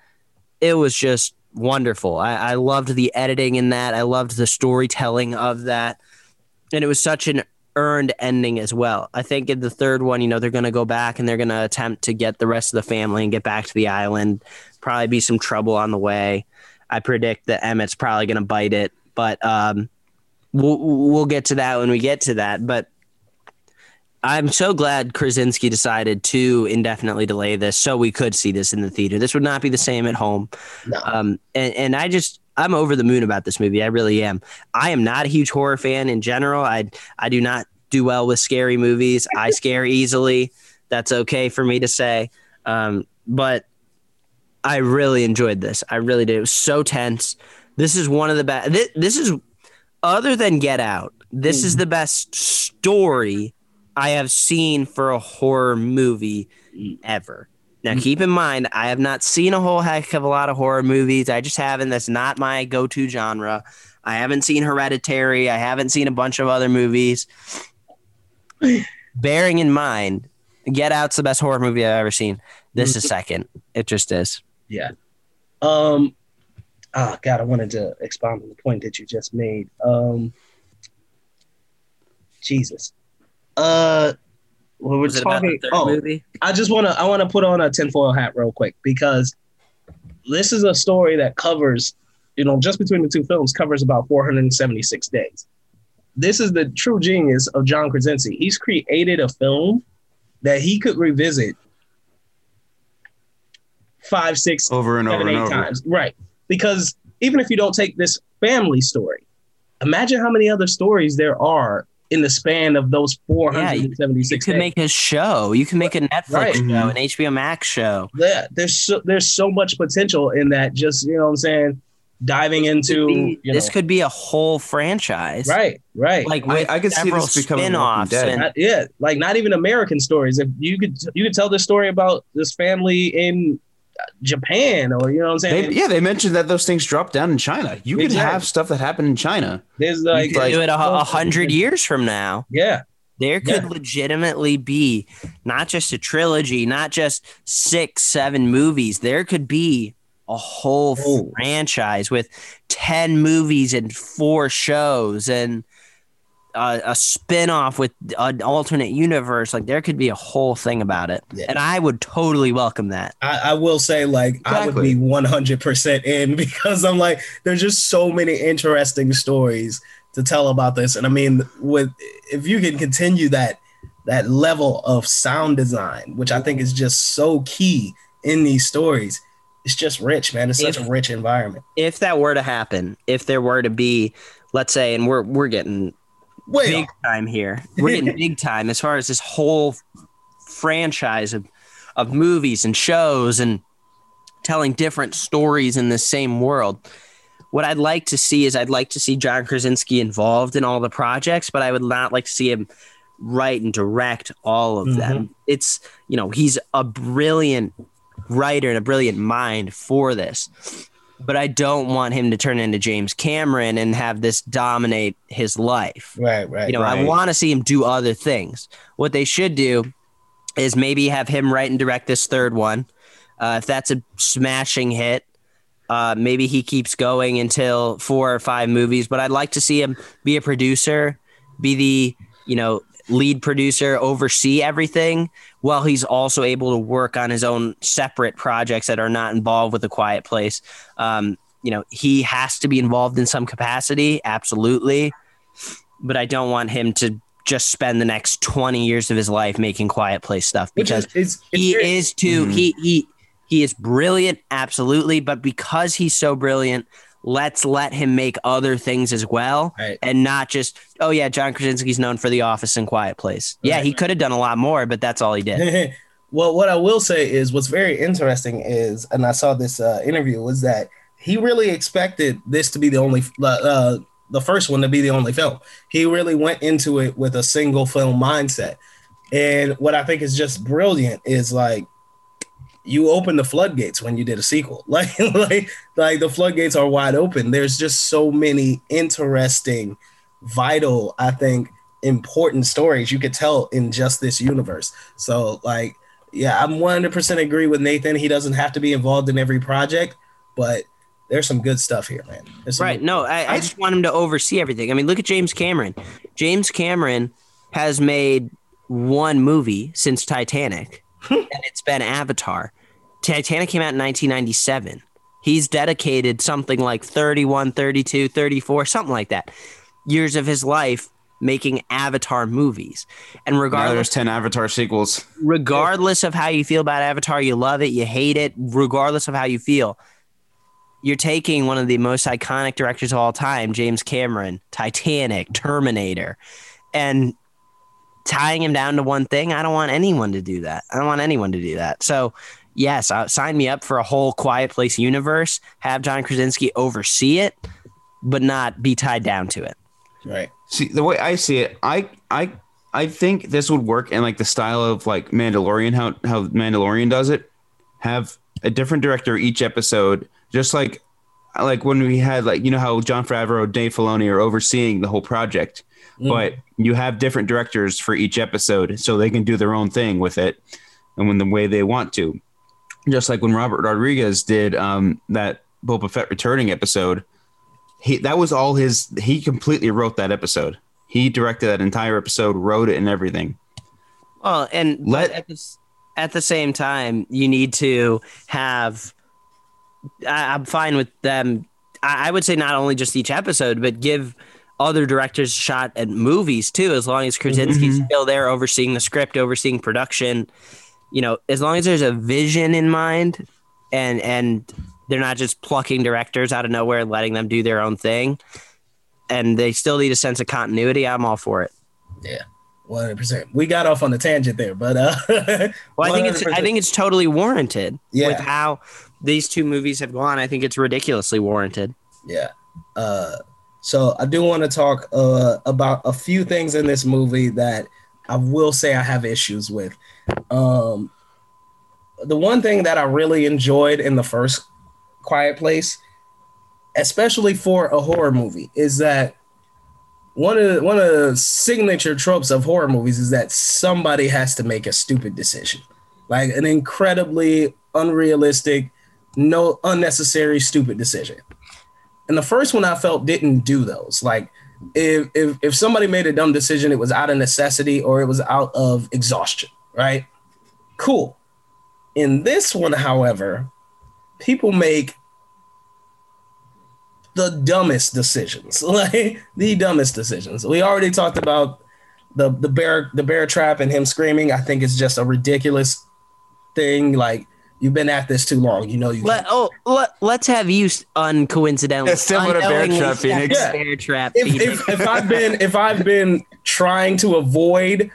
[SPEAKER 5] It was just wonderful. I, I loved the editing in that. I loved the storytelling of that. And it was such an earned ending as well. I think in the third one, you know, they're going to go back and they're going to attempt to get the rest of the family and get back to the island. Probably be some trouble on the way. I predict that Emmett's probably going to bite it, but um, we'll we'll get to that when we get to that. But I'm so glad Krasinski decided to indefinitely delay this so we could see this in the theater. This would not be the same at home.
[SPEAKER 3] No.
[SPEAKER 5] Um, and, and I just, I'm over the moon about this movie. I really am. I am not a huge horror fan in general. I, I do not do well with scary movies. I scare easily. That's okay for me to say. Um, but I really enjoyed this. I really did. It was so tense. This is one of the best. This, this is, other than Get Out, this is the best story I have seen for a horror movie ever. Now, keep in mind, I have not seen a whole heck of a lot of horror movies. I just haven't. That's not my go to genre. I haven't seen Hereditary. I haven't seen a bunch of other movies. Bearing in mind, Get Out's the best horror movie I've ever seen. This is second. It just is.
[SPEAKER 3] Yeah. Um. Ah, God, I wanted to expound on the point that you just made. Um. Jesus. Uh. Well, we're
[SPEAKER 5] Was it about
[SPEAKER 3] talking.
[SPEAKER 5] the third
[SPEAKER 3] Oh,
[SPEAKER 5] movie?
[SPEAKER 3] I just want to. I want to put on a tinfoil hat real quick because this is a story that covers, you know, just between the two films, covers about 476 days. This is the true genius of John Krasinski. He's created a film that he could revisit five, six,
[SPEAKER 4] Over and
[SPEAKER 3] seven,
[SPEAKER 4] over and
[SPEAKER 3] eight
[SPEAKER 4] over.
[SPEAKER 3] times. Right. Because even if you don't take this family story, imagine how many other stories there are in the span of those 476 yeah,
[SPEAKER 5] You
[SPEAKER 3] 476
[SPEAKER 5] could
[SPEAKER 3] days.
[SPEAKER 5] make a show. You can make a Netflix
[SPEAKER 3] Right.
[SPEAKER 5] show, an HBO Max show.
[SPEAKER 3] yeah, there's so, there's so much potential in that. Just you know, what I'm saying, diving into
[SPEAKER 5] Could be-
[SPEAKER 3] you
[SPEAKER 5] this could be a whole franchise.
[SPEAKER 3] right, right,
[SPEAKER 5] Like
[SPEAKER 4] I-
[SPEAKER 5] with
[SPEAKER 4] I could see this becoming
[SPEAKER 5] spin-offs
[SPEAKER 4] Dead.
[SPEAKER 5] and
[SPEAKER 3] yeah, like not even American stories. If you could you could tell this story about this family in Japan, or you know what I'm saying.
[SPEAKER 4] They, yeah, they mentioned that those things dropped down in China. You can
[SPEAKER 3] Exactly.
[SPEAKER 4] have stuff that happened in China.
[SPEAKER 3] There's like,
[SPEAKER 5] you could do it a, a hundred years from now.
[SPEAKER 3] Yeah,
[SPEAKER 5] There could
[SPEAKER 3] Yeah.
[SPEAKER 5] legitimately be not just a trilogy, not just six, seven movies. There could be a whole
[SPEAKER 3] Oh.
[SPEAKER 5] franchise with 10 movies and four shows and a, a spin-off with an alternate universe. Like there could be a whole thing about it.
[SPEAKER 3] Yeah.
[SPEAKER 5] And I would totally welcome that.
[SPEAKER 3] I, I will say like I would be 100 percent in because I'm like there's just so many interesting stories to tell about this, and I mean with if you can continue that that level of sound design, which I think is just so key in these stories, it's just rich, man. It's such
[SPEAKER 5] If-
[SPEAKER 3] a rich environment.
[SPEAKER 5] If that were to happen, if there were to be, let's say, and we're we're getting Big time here. We're getting big time as far as this whole franchise of of movies and shows and telling different stories in the same world. What I'd like to see is I'd like to see John Krasinski involved in all the projects, but I would not like to see him write and direct all of them. Mm-hmm. It's, you know, he's a brilliant writer and a brilliant mind for this. But I don't want him to turn into James Cameron and have this dominate his life.
[SPEAKER 3] right, right.
[SPEAKER 5] You know, I want to see him do other things. What they should do is maybe have him write and direct this third one. Uh, if that's a smashing hit, uh, maybe he keeps going until four or five movies. But I'd like to see him be a producer, be the you know lead producer, oversee everything, while he's also able to work on his own separate projects that are not involved with a Quiet Place. Um, you know, he has to be involved in some capacity, absolutely but I don't want him to just spend the next 20 years of his life making quiet place stuff because
[SPEAKER 3] is, it's, it's
[SPEAKER 5] he
[SPEAKER 3] very-
[SPEAKER 5] is too
[SPEAKER 4] Mhm.
[SPEAKER 5] he he he is brilliant absolutely but because he's so brilliant let's let him make other things as well
[SPEAKER 3] Right.
[SPEAKER 5] and not just oh yeah John Krasinski's known for The Office and Quiet Place yeah he could have done a lot more but that's all he did
[SPEAKER 3] well, what I will say is what's very interesting is, and I saw this uh, interview, was that he really expected this to be the only, uh, the first one to be the only film. He really went into it with a single film mindset. And what I think is just brilliant is like, you open the floodgates when you did a sequel. Like like like the floodgates are wide open. There's just so many interesting, vital, I think, important stories you could tell in just this universe. So like yeah, I'm 100% agree with Nathan. He doesn't have to be involved in every project, but there's some good stuff here, man.
[SPEAKER 5] Right. No, I, I just want him to oversee everything. I mean, look at James Cameron. James Cameron has made one movie since Titanic, and it's been Avatar. Titanic came out in 1997. He's dedicated something like 31, 32, 34, something like that years of his life making Avatar movies. And
[SPEAKER 4] Now
[SPEAKER 5] regardless
[SPEAKER 4] there's 10 Avatar sequels.
[SPEAKER 5] regardless of how you feel about Avatar, you love it, you hate it, regardless of how you feel, you're taking one of the most iconic directors of all time, James Cameron, Titanic, Terminator, and tying him down to one thing. I don't want anyone to do that. I don't want anyone to do that. So, yes, uh, sign me up for a whole Quiet Place universe, have John Krasinski oversee it, but not be tied down to it.
[SPEAKER 3] right.
[SPEAKER 4] See, the way I see it, I I I think this would work in like the style of like Mandalorian, how how Mandalorian does it. Have a different director each episode, just like like when we had like you know how Jon Favreau, Dave Filoni are overseeing the whole project, but you have different directors for each episode, so they can do their own thing with it, and when the way they want to. Just like when Robert Rodriguez did um, that Boba Fett returning episode, he that was all his he completely wrote that episode he directed that entire episode wrote it and everything
[SPEAKER 5] Well, and
[SPEAKER 4] Let-
[SPEAKER 5] at the, at the same time, you need to have. I, I'm fine with them. I, I would say not only just each episode, but give other directors shot at movies too. As long as Krasinski's still there, overseeing the script, overseeing production. You know, as long as there's a vision in mind, and and they're not just plucking directors out of nowhere and letting them do their own thing, and they still need a sense of continuity. I'm all for it.
[SPEAKER 3] Yeah. 100%. We got off on a tangent there, but uh
[SPEAKER 5] Well, I think it's I
[SPEAKER 3] 100%.
[SPEAKER 5] think it's totally warranted
[SPEAKER 3] Yeah.
[SPEAKER 5] with how these two movies have gone. I think it's ridiculously warranted.
[SPEAKER 3] Yeah. Uh, so I do want to talk uh, about a few things in this movie that I will say I have issues with. Um, the one thing that I really enjoyed in the first Quiet Place, especially for a horror movie, is that one of the, one of the signature tropes of horror movies is that somebody has to make a stupid decision, like an incredibly unrealistic, no unnecessary stupid decision. And the first one I felt didn't do those. Like if if if somebody made a dumb decision, it was out of necessity or it was out of exhaustion, right? Cool. In this one, however, people make the dumbest decisions, like the dumbest decisions. We already talked about the the bear the bear trap and him screaming. I think it's just a ridiculous thing. Like you've been at this too long. You know you.
[SPEAKER 5] Let oh let, let's have you uncoincidentally
[SPEAKER 4] Yeah, still put a bear trap,
[SPEAKER 5] step
[SPEAKER 4] Phoenix.
[SPEAKER 3] Yeah.
[SPEAKER 5] bear trap.
[SPEAKER 3] if,
[SPEAKER 5] Phoenix.
[SPEAKER 3] if, if I've been if I've been trying to avoid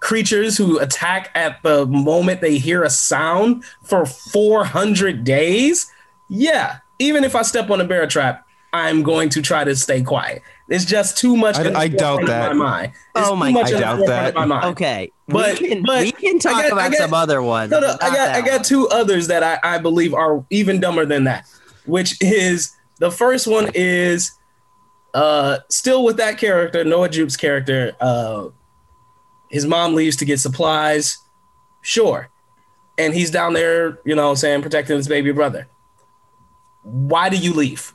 [SPEAKER 3] creatures who attack at the moment they hear a sound for 400 days, yeah, even if I step on a bear trap, I'm going to try to stay quiet. It's just too much.
[SPEAKER 4] I- I doubt that.
[SPEAKER 3] My mind.
[SPEAKER 5] Oh my-
[SPEAKER 3] too
[SPEAKER 4] I doubt that.
[SPEAKER 3] My
[SPEAKER 5] okay,
[SPEAKER 3] But-
[SPEAKER 5] we can
[SPEAKER 3] but
[SPEAKER 5] we can talk
[SPEAKER 3] got-
[SPEAKER 5] about
[SPEAKER 3] got-
[SPEAKER 5] some other ones.
[SPEAKER 3] No, no, I got I got
[SPEAKER 5] one.
[SPEAKER 3] two others that I, I believe are even dumber than that, which is the first one is uh still with that character, Noah Jupe's character. Uh his mom leaves to get supplies. Sure. And he's down there, you know saying, protecting his baby brother. Why do you leave?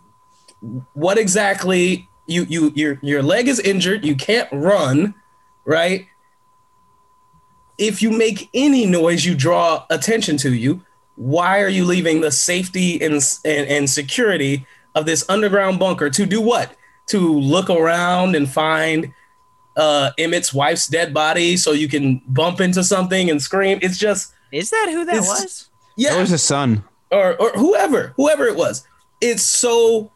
[SPEAKER 3] What exactly you you your your leg is injured, you can't run, right? if you make any noise, you draw attention to you. Why are you leaving the safety and, and, and security of this underground bunker to do what? To look around and find uh, Emmett's wife's dead body so you can bump into something and scream. It's just,
[SPEAKER 5] Is that who that was?
[SPEAKER 3] yeah,
[SPEAKER 4] That was his son.
[SPEAKER 3] or, or whoever, whoever it was. It's so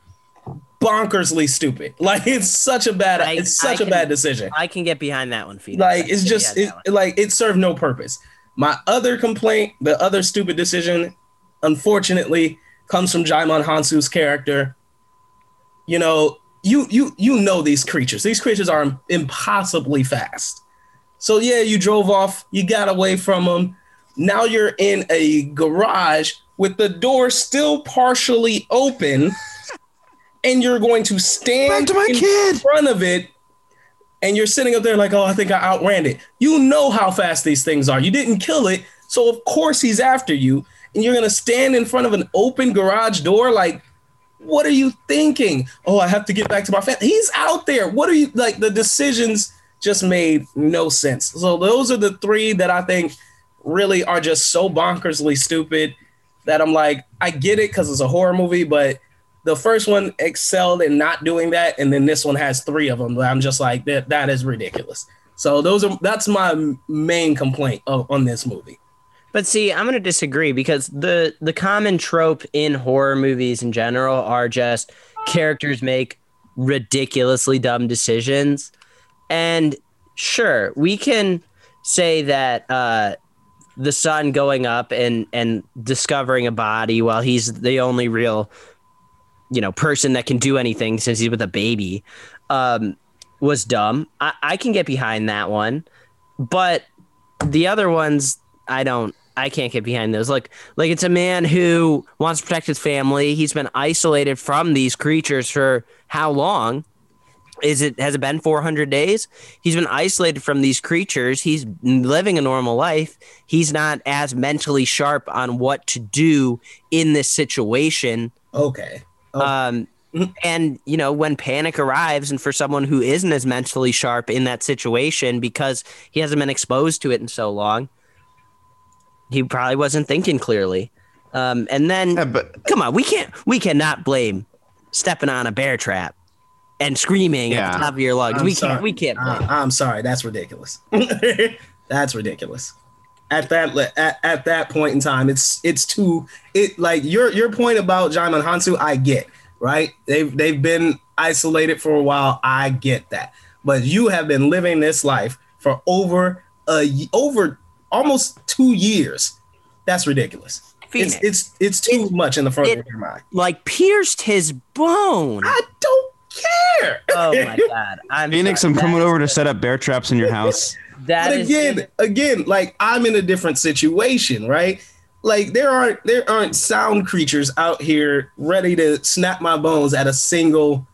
[SPEAKER 3] bonkersly stupid. Like it's such a bad,
[SPEAKER 5] I-
[SPEAKER 3] it's such a
[SPEAKER 5] can-
[SPEAKER 3] bad decision.
[SPEAKER 5] I can get behind that one, Phoenix.
[SPEAKER 3] Like it's just it, like it served no purpose my other complaint the other stupid decision unfortunately comes from Djimon Hounsou's character you know you you you know these creatures these creatures are impossibly fast so yeah you drove off you got away from them Now you're in a garage with the door still partially open, and you're going to stand
[SPEAKER 4] to my
[SPEAKER 3] in
[SPEAKER 4] kid.
[SPEAKER 3] front of it, and you're sitting up there like, oh, I think I outran it. You know how fast these things are. You didn't kill it, so of course he's after you, and you're gonna stand in front of an open garage door like. What are you thinking? Oh, I have to get back to my family. He's out there. What are you like? The decisions just made no sense. So those are the three that I think really are just so bonkersly stupid that I'm like, I get it because it's a horror movie, but the first one excelled in not doing that, and then this one has three of them. I'm just like, that that is ridiculous. So those are that's my main complaint of, on this movie.
[SPEAKER 5] But see, I'm going to disagree because the the common trope in horror movies in general are just characters make ridiculously dumb decisions. And sure, we can say that uh, the son going up and and discovering a body while he's the only real you know person that can do anything since he's with a baby um, was dumb. I, I can get behind that one, but the other ones I don't. I can't get behind those. Like, like it's a man who wants to protect his family. He's been isolated from these creatures for how long? Is it has it been 400 days? He's been isolated from these creatures. He's living a normal life. He's not as mentally sharp on what to do in this situation.
[SPEAKER 3] Okay.
[SPEAKER 5] Um, and you know when panic arrives, and for someone who isn't as mentally sharp in that situation because he hasn't been exposed to it in so long, he probably wasn't thinking clearly. Um, and then,
[SPEAKER 4] Yeah, but
[SPEAKER 5] come on, we can't, we cannot blame stepping on a bear trap and screaming at the top of your lungs.
[SPEAKER 3] I'm
[SPEAKER 5] we
[SPEAKER 3] sorry.
[SPEAKER 5] can't, we can't blame.
[SPEAKER 3] I, am sorry. That's ridiculous. that's ridiculous. At that at, at that point in time, it's it's too it like your your point about Djimon Hounsou, I get right. They've they've been isolated for a while. I get that, but you have been living this life for over a y- over almost two years. That's ridiculous.
[SPEAKER 5] Phoenix.
[SPEAKER 3] It's it's it's too much in the front
[SPEAKER 5] it-
[SPEAKER 3] of your mind.
[SPEAKER 5] like pierced his bone.
[SPEAKER 3] I don't care.
[SPEAKER 5] Oh my god! I'm
[SPEAKER 4] Phoenix,
[SPEAKER 5] sorry.
[SPEAKER 4] I'm coming
[SPEAKER 5] That
[SPEAKER 4] over to set up bear traps in your house.
[SPEAKER 5] That
[SPEAKER 3] but
[SPEAKER 5] is
[SPEAKER 3] again, again, like I'm in a different situation, right? Like there aren't there aren't sound creatures out here ready to snap my bones at a single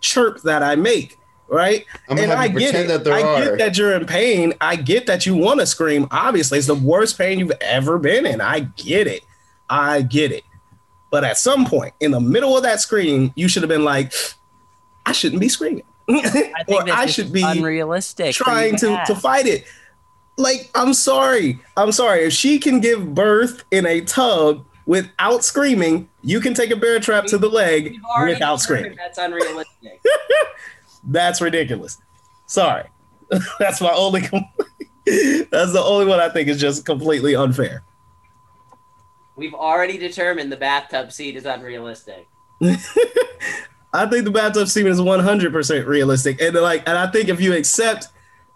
[SPEAKER 3] chirp that I make, right?
[SPEAKER 8] I'm gonna have you pretend that there are.
[SPEAKER 3] I
[SPEAKER 8] are.
[SPEAKER 3] get that you're in pain. I get that you want to scream. Obviously, it's the worst pain you've ever been in. I get it. I get it. But at some point in the middle of that scream, you should have been like, I shouldn't be screaming.
[SPEAKER 5] I think
[SPEAKER 3] or I should be
[SPEAKER 5] unrealistic.
[SPEAKER 3] trying to, to
[SPEAKER 5] ask.
[SPEAKER 3] fight it. Like, I'm sorry. I'm sorry. If she can give birth in a tub without screaming, you can take a bear trap to the leg without screaming.
[SPEAKER 5] That's unrealistic.
[SPEAKER 3] That's ridiculous. Sorry. That's my only com- That's the only one I think is just completely unfair.
[SPEAKER 5] We've already determined the bathtub seat is unrealistic.
[SPEAKER 3] I think the bathtub scene is 100% realistic. And like and I think if you accept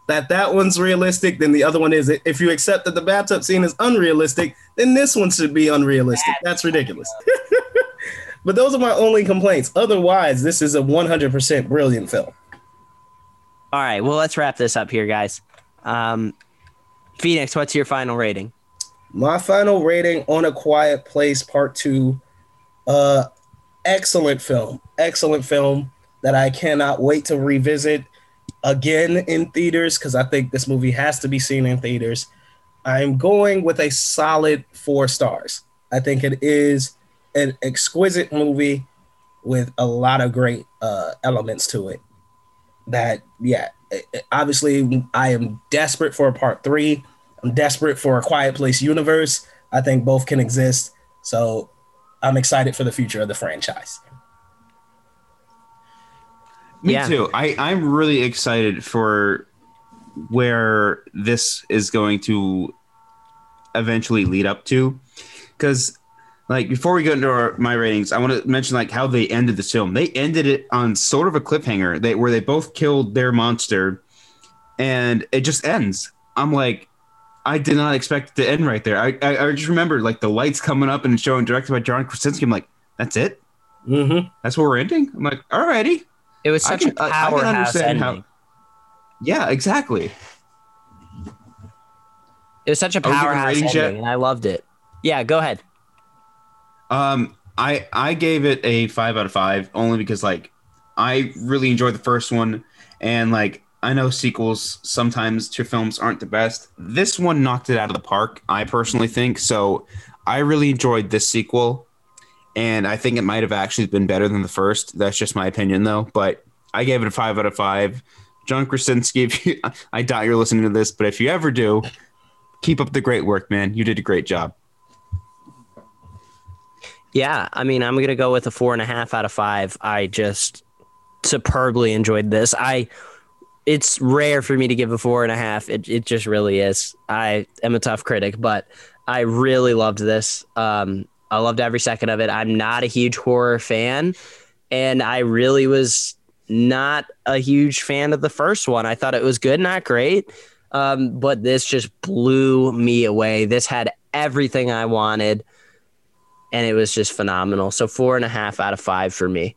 [SPEAKER 3] that that one's realistic, then the other one is. If you accept that the bathtub scene is unrealistic, then this one should be unrealistic. That's ridiculous. but those are my only complaints. Otherwise, this is a 100% brilliant film.
[SPEAKER 5] All right, well, let's wrap this up here, guys. Um, Phoenix, what's your final rating?
[SPEAKER 3] My final rating on A Quiet Place Part 2 uh excellent film. Excellent film that I cannot wait to revisit again in theaters cuz I think this movie has to be seen in theaters. I'm going with a solid 4 stars. I think it is an exquisite movie with a lot of great uh elements to it. That yeah, it- it- obviously I am desperate for a part 3. I'm desperate for a Quiet Place universe. I think both can exist. So I'm excited for the future of the franchise.
[SPEAKER 4] Me
[SPEAKER 5] Yeah.
[SPEAKER 4] too. I, I'm really excited for where this is going to eventually lead up to. Because, like, before we go into our, my ratings, I want to mention like how they ended this film. They ended it on sort of a cliffhanger. They where they both killed their monster, and it just ends. I'm like, I did not expect it to end right there. I I, I just remember like the lights coming up and showing directed by John Krasinski. I'm like, that's it.
[SPEAKER 3] Mm-hmm.
[SPEAKER 4] That's where we're ending. I'm like, alrighty.
[SPEAKER 5] It was
[SPEAKER 4] I
[SPEAKER 5] such
[SPEAKER 4] can-
[SPEAKER 5] a
[SPEAKER 4] I- I can
[SPEAKER 5] powerhouse
[SPEAKER 4] understand
[SPEAKER 5] ending.
[SPEAKER 4] how- Yeah, exactly.
[SPEAKER 5] It was such a
[SPEAKER 4] Are we giving
[SPEAKER 5] powerhouse
[SPEAKER 4] ratings yet?
[SPEAKER 5] ending, and I loved it. Yeah, go ahead.
[SPEAKER 4] Um, I I gave it a five out of five only because like I really enjoyed the first one, and like I know sequels sometimes to films aren't the best. This one knocked it out of the park. I personally think so. I really enjoyed this sequel, and I think it might have actually been better than the first. That's just my opinion though. But I gave it a five out of five. John Krasinski, if you, I doubt you're listening to this, but if you ever do, keep up the great work, man. You did a great job.
[SPEAKER 5] Yeah, I mean, I'm gonna go with a four and a half out of five. I just superbly enjoyed this. I it's rare for me to give a four and a half. It it just really is. I am a tough critic, but I really loved this. Um, I loved every second of it. I'm not a huge horror fan, and I really was not a huge fan of the first one. I thought it was good, not great. Um, but this just blew me away. This had everything I wanted and it was just phenomenal. So four and a half out of five for me.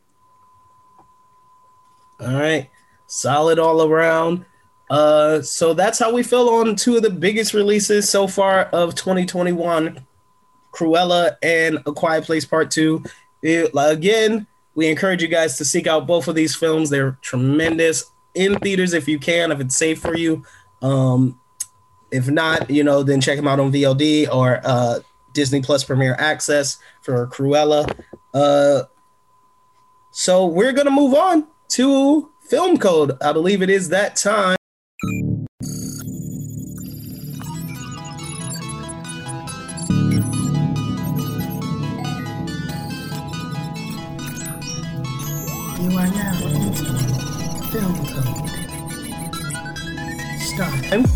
[SPEAKER 3] All right. Solid all around. Uh, so that's how we feel on two of the biggest releases so far of 2021 Cruella and A Quiet Place Part 2. It- again, we encourage you guys to seek out both of these films. They're tremendous in theaters if you can, if it's safe for you. Um, if not, you know, then check them out on VOD or uh, Disney Plus Premier Access for Cruella. Uh, so we're gonna move on to film code. I believe it is that time.
[SPEAKER 8] You are now film code. Start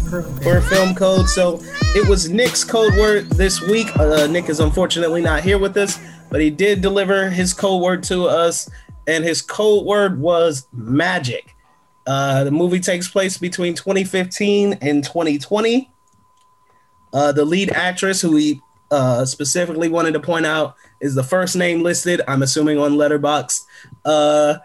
[SPEAKER 3] for film code. So it was Nick's code word this week. Uh, Nick is unfortunately not here with us, but he did deliver his code word to us, and his code word was magic. Uh, the movie takes place between 2015 and 2020. Uh, the lead actress, who we uh, specifically wanted to point out, is the first name listed. I'm assuming on Letterboxd, Uh,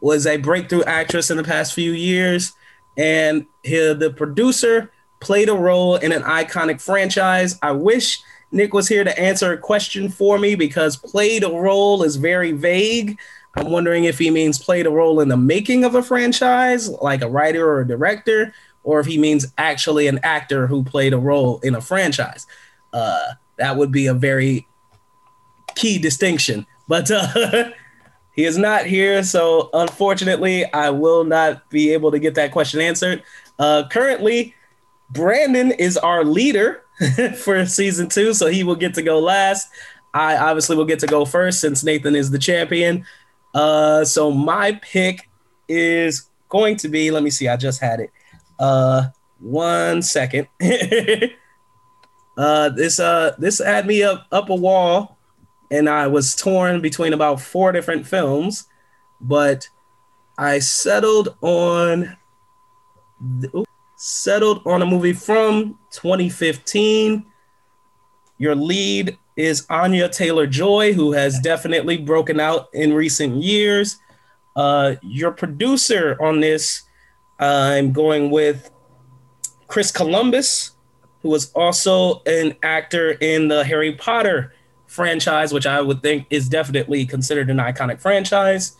[SPEAKER 3] was a breakthrough actress in the past few years, and he, the producer played a role in an iconic franchise. I wish Nick was here to answer a question for me because played a role is very vague. I'm wondering if he means played a role in the making of a franchise, like a writer or a director, or if he means actually an actor who played a role in a franchise. Uh, that would be a very key distinction. But uh, he is not here, so unfortunately, I will not be able to get that question answered. Uh, currently, Brandon is our leader for season two, so he will get to go last. I obviously will get to go first since Nathan is the champion. Uh, so my pick is going to be. Let me see. I just had it. Uh, one second. uh, this uh, this had me up up a wall, and I was torn between about four different films, but I settled on settled on a movie from 2015. Your lead is Anya Taylor Joy, who has definitely broken out in recent years. Uh, your producer on this, I'm going with Chris Columbus, who was also an actor in the Harry Potter franchise, which I would think is definitely considered an iconic franchise.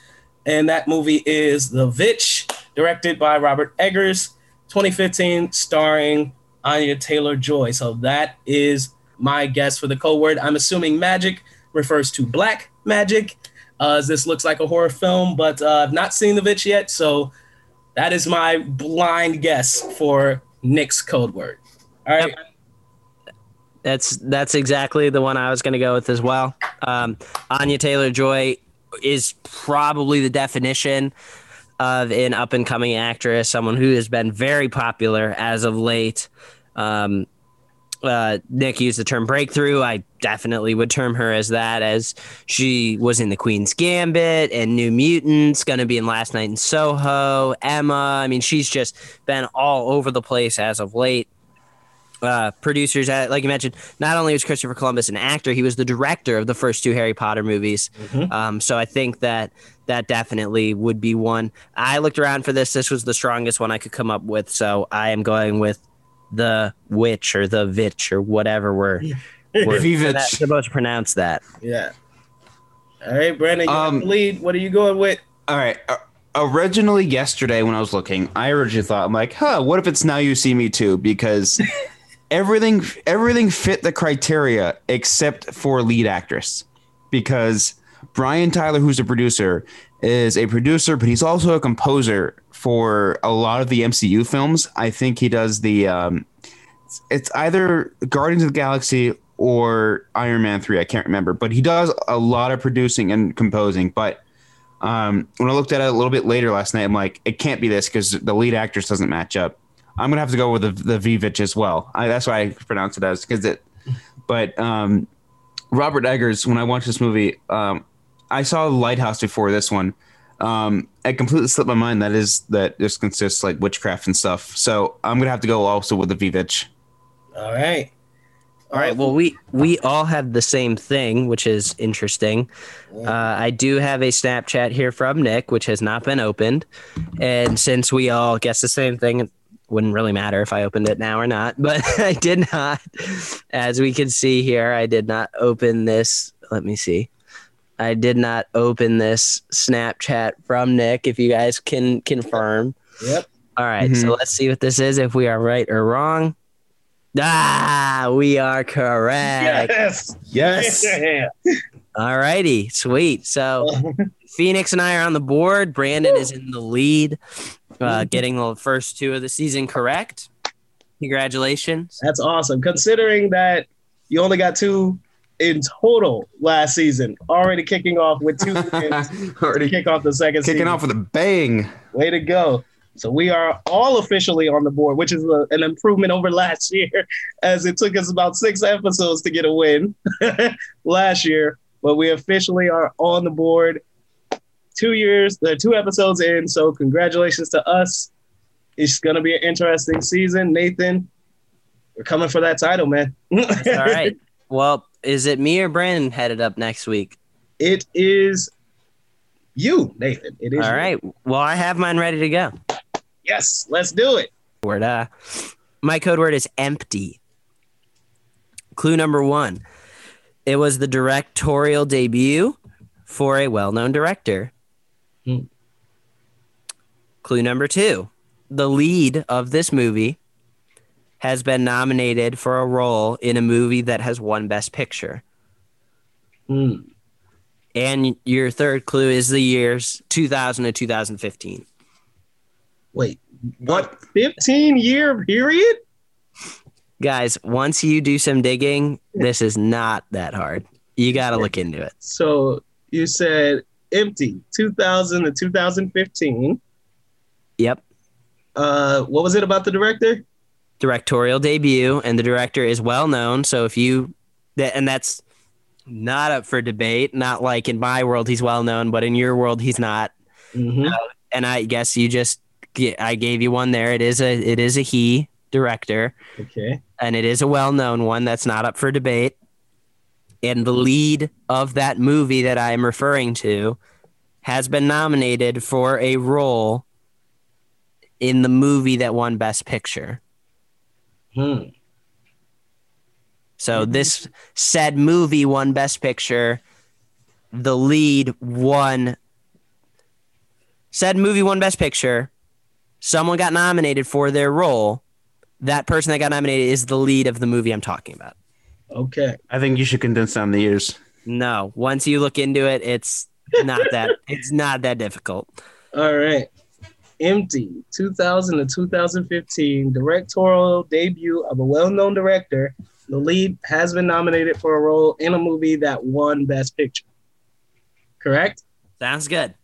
[SPEAKER 3] And that movie is The Vitch, directed by Robert Eggers, 2015, starring Anya Taylor Joy. So that is my guess for the code word. I'm assuming magic refers to black magic, uh, as this looks like a horror film, but uh, I've not seen The Vitch yet. So that is my blind guess for Nick's code word. All right.
[SPEAKER 5] That's that's exactly the one I was going to go with as well. Um, Anya Taylor Joy is probably the definition of an up and coming actress, someone who has been very popular as of late. Um, uh, Nick used the term breakthrough. I definitely would term her as that, as she was in The Queen's Gambit and New Mutants, going to be in Last Night in Soho, Emma. I mean, she's just been all over the place as of late. Uh, producers, uh, like you mentioned, not only was Christopher Columbus an actor, he was the director of the first two Harry Potter movies. Um, so I think that that definitely would be one. I looked around for this. This was the strongest one I could come up with. So I am going with the witch or the vitch or whatever we're, we're
[SPEAKER 4] Vivitch.
[SPEAKER 5] not supposed to pronounce that.
[SPEAKER 3] Yeah. All right, Brandon, you
[SPEAKER 4] Um,
[SPEAKER 3] lead. What are you going with?
[SPEAKER 4] All right. Uh, originally, yesterday when I was looking, I originally thought, I'm like, huh, what if it's Now You See Me 2? Because everything everything fit the criteria except for lead actress. Because Brian Tyler, who's a producer, is a producer, but he's also a composer for a lot of the MCU films. I think he does the um, it's either Guardians of the Galaxy or Iron Man 3. I can't remember, but he does a lot of producing and composing. But um, when I looked at it a little bit later last night, I'm like, it can't be this because the lead actress doesn't match up. I'm gonna have to go with the the as well. I, that's why I pronounce it as because it. But um, Robert Eggers, when I watched this movie, um, I saw Lighthouse before this one. Um, it completely slipped my mind that is that this consists like witchcraft and stuff. So I'm gonna have to go also with the Vivitch.
[SPEAKER 3] All right.
[SPEAKER 5] All right. Well, we we all have the same thing, which is interesting. Uh, I do have a Snapchat here from Nick, which has not been opened, and since we all guess the same thing, it wouldn't really matter if I opened it now or not. But I did not, as we can see here, I did not open this. Let me see. I did not open this Snapchat from Nick. If you guys can confirm.
[SPEAKER 3] Yep.
[SPEAKER 5] All right, so let's see what this is. If we are right or wrong. Ah, we are correct.
[SPEAKER 3] Yes.
[SPEAKER 4] Yes.
[SPEAKER 3] Yeah.
[SPEAKER 5] All righty, sweet. So Phoenix and I are on the board. Brandon is in the lead, uh, getting the first two of the season correct. Congratulations.
[SPEAKER 3] That's awesome. Considering that you only got two in total last season, already kicking off with two wins
[SPEAKER 4] Already
[SPEAKER 3] kick off the second
[SPEAKER 4] kicking
[SPEAKER 3] season.
[SPEAKER 4] off with a bang.
[SPEAKER 3] Way to go. So we are all officially on the board, which is a, an improvement over last year, as it took us about six episodes to get a win last year. But we officially are on the board. Two years, uh, two episodes in. So congratulations to us. It's gonna be an interesting season, Nathan. We're coming for that title, man.
[SPEAKER 5] All right. Well, is it me or Brandon headed up next week?
[SPEAKER 3] It is you, Nathan. It is
[SPEAKER 5] All
[SPEAKER 3] you.
[SPEAKER 5] right. Well, I have mine ready to go.
[SPEAKER 3] Yes, let's do it.
[SPEAKER 5] Word. Uh, my code word is empty. Clue number one. It was the directorial debut for a well-known director.
[SPEAKER 3] Hmm.
[SPEAKER 5] Clue number two. The lead of this movie has been nominated for a role in a movie that has won Best Picture.
[SPEAKER 3] Hmm.
[SPEAKER 5] And your third clue is the years 2000 to 2015.
[SPEAKER 3] Wait, what? 15 year period?
[SPEAKER 5] Guys, once you do some digging, this is not that hard. You got to look into it.
[SPEAKER 3] So you said empty 2000 to 2015.
[SPEAKER 5] Yep.
[SPEAKER 3] Uh, what was it about the director?
[SPEAKER 5] Directorial debut, and the director is well known. So if you, that, and that's not up for debate. Not like in my world he's well known, but in your world he's not.
[SPEAKER 3] Mhm.
[SPEAKER 5] And I guess you just, I gave you one there. It is a, it is a he director.
[SPEAKER 3] Okay.
[SPEAKER 5] and it is a well-known one that's not up for debate. And the lead of that movie that I am referring to has been nominated for a role in the movie that won Best Picture.
[SPEAKER 3] Hmm.
[SPEAKER 5] So this said movie won Best Picture. The lead won. Said movie won Best Picture. Someone got nominated for their role. That person that got nominated is the lead of the movie I'm talking about.
[SPEAKER 3] Okay.
[SPEAKER 4] I think you should condense down the years.
[SPEAKER 5] No, once you look into it, it's not that it's not that difficult.
[SPEAKER 3] All right. Empty 2000 to 2015 directorial debut of a well known director. The lead has been nominated for a role in a movie that won Best Picture. Correct?
[SPEAKER 5] Sounds good.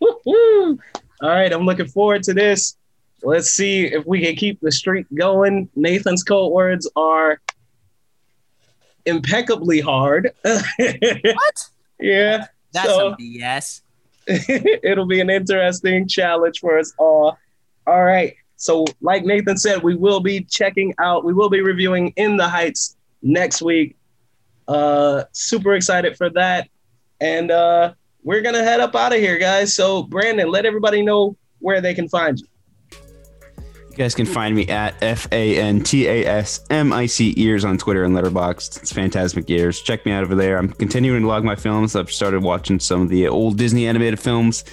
[SPEAKER 3] Woo-hoo. All right, I'm looking forward to this. Let's see if we can keep the streak going. Nathan's code words are impeccably hard.
[SPEAKER 5] What?
[SPEAKER 3] yeah.
[SPEAKER 5] That's
[SPEAKER 3] so
[SPEAKER 5] a BS.
[SPEAKER 3] it'll be an interesting challenge for us all. All right. So, like Nathan said, we will be checking out, we will be reviewing In the Heights next week. Uh, super excited for that. And uh, we're going to head up out of here, guys. So, Brandon, let everybody know where they can find you.
[SPEAKER 4] You guys can find me at F A N T A S M I C ears on Twitter and Letterboxd. It's Fantasmic Ears. Check me out over there. I'm continuing to log my films. I've started watching some of the old Disney animated films.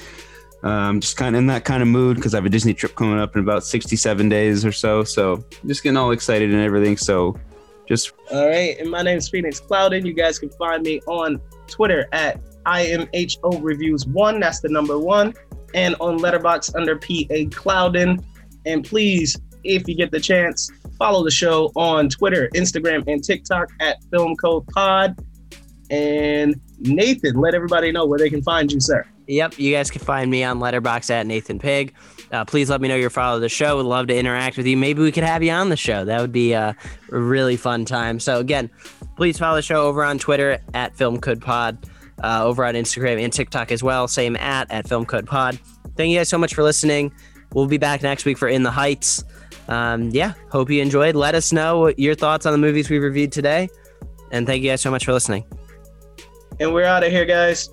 [SPEAKER 4] Um, just kind of in that kind of mood because I have a Disney trip coming up in about 67 days or so. So just getting all excited and everything. So just
[SPEAKER 3] All right, and my name is Phoenix Clouden. You guys can find me on Twitter at IMHO Reviews One. That's the number one, and on Letterboxd under PA Clouden. And please, if you get the chance, follow the show on Twitter, Instagram, and TikTok at Film Code Pod. And Nathan, let everybody know where they can find you, sir.
[SPEAKER 5] Yep, you guys can find me on Letterboxd at Nathan Pig. Uh, please let me know you're following the show. Would love to interact with you. Maybe we could have you on the show. That would be uh, a really fun time. So again, please follow the show over on Twitter at Film Code Pod, uh, over on Instagram and TikTok as well. Same at at Film Code Pod. Thank you guys so much for listening. We'll be back next week for In the Heights. Um, yeah, hope you enjoyed. Let us know your thoughts on the movies we reviewed today. And thank you guys so much for listening.
[SPEAKER 3] And we're out of here, guys.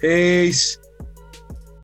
[SPEAKER 3] Peace.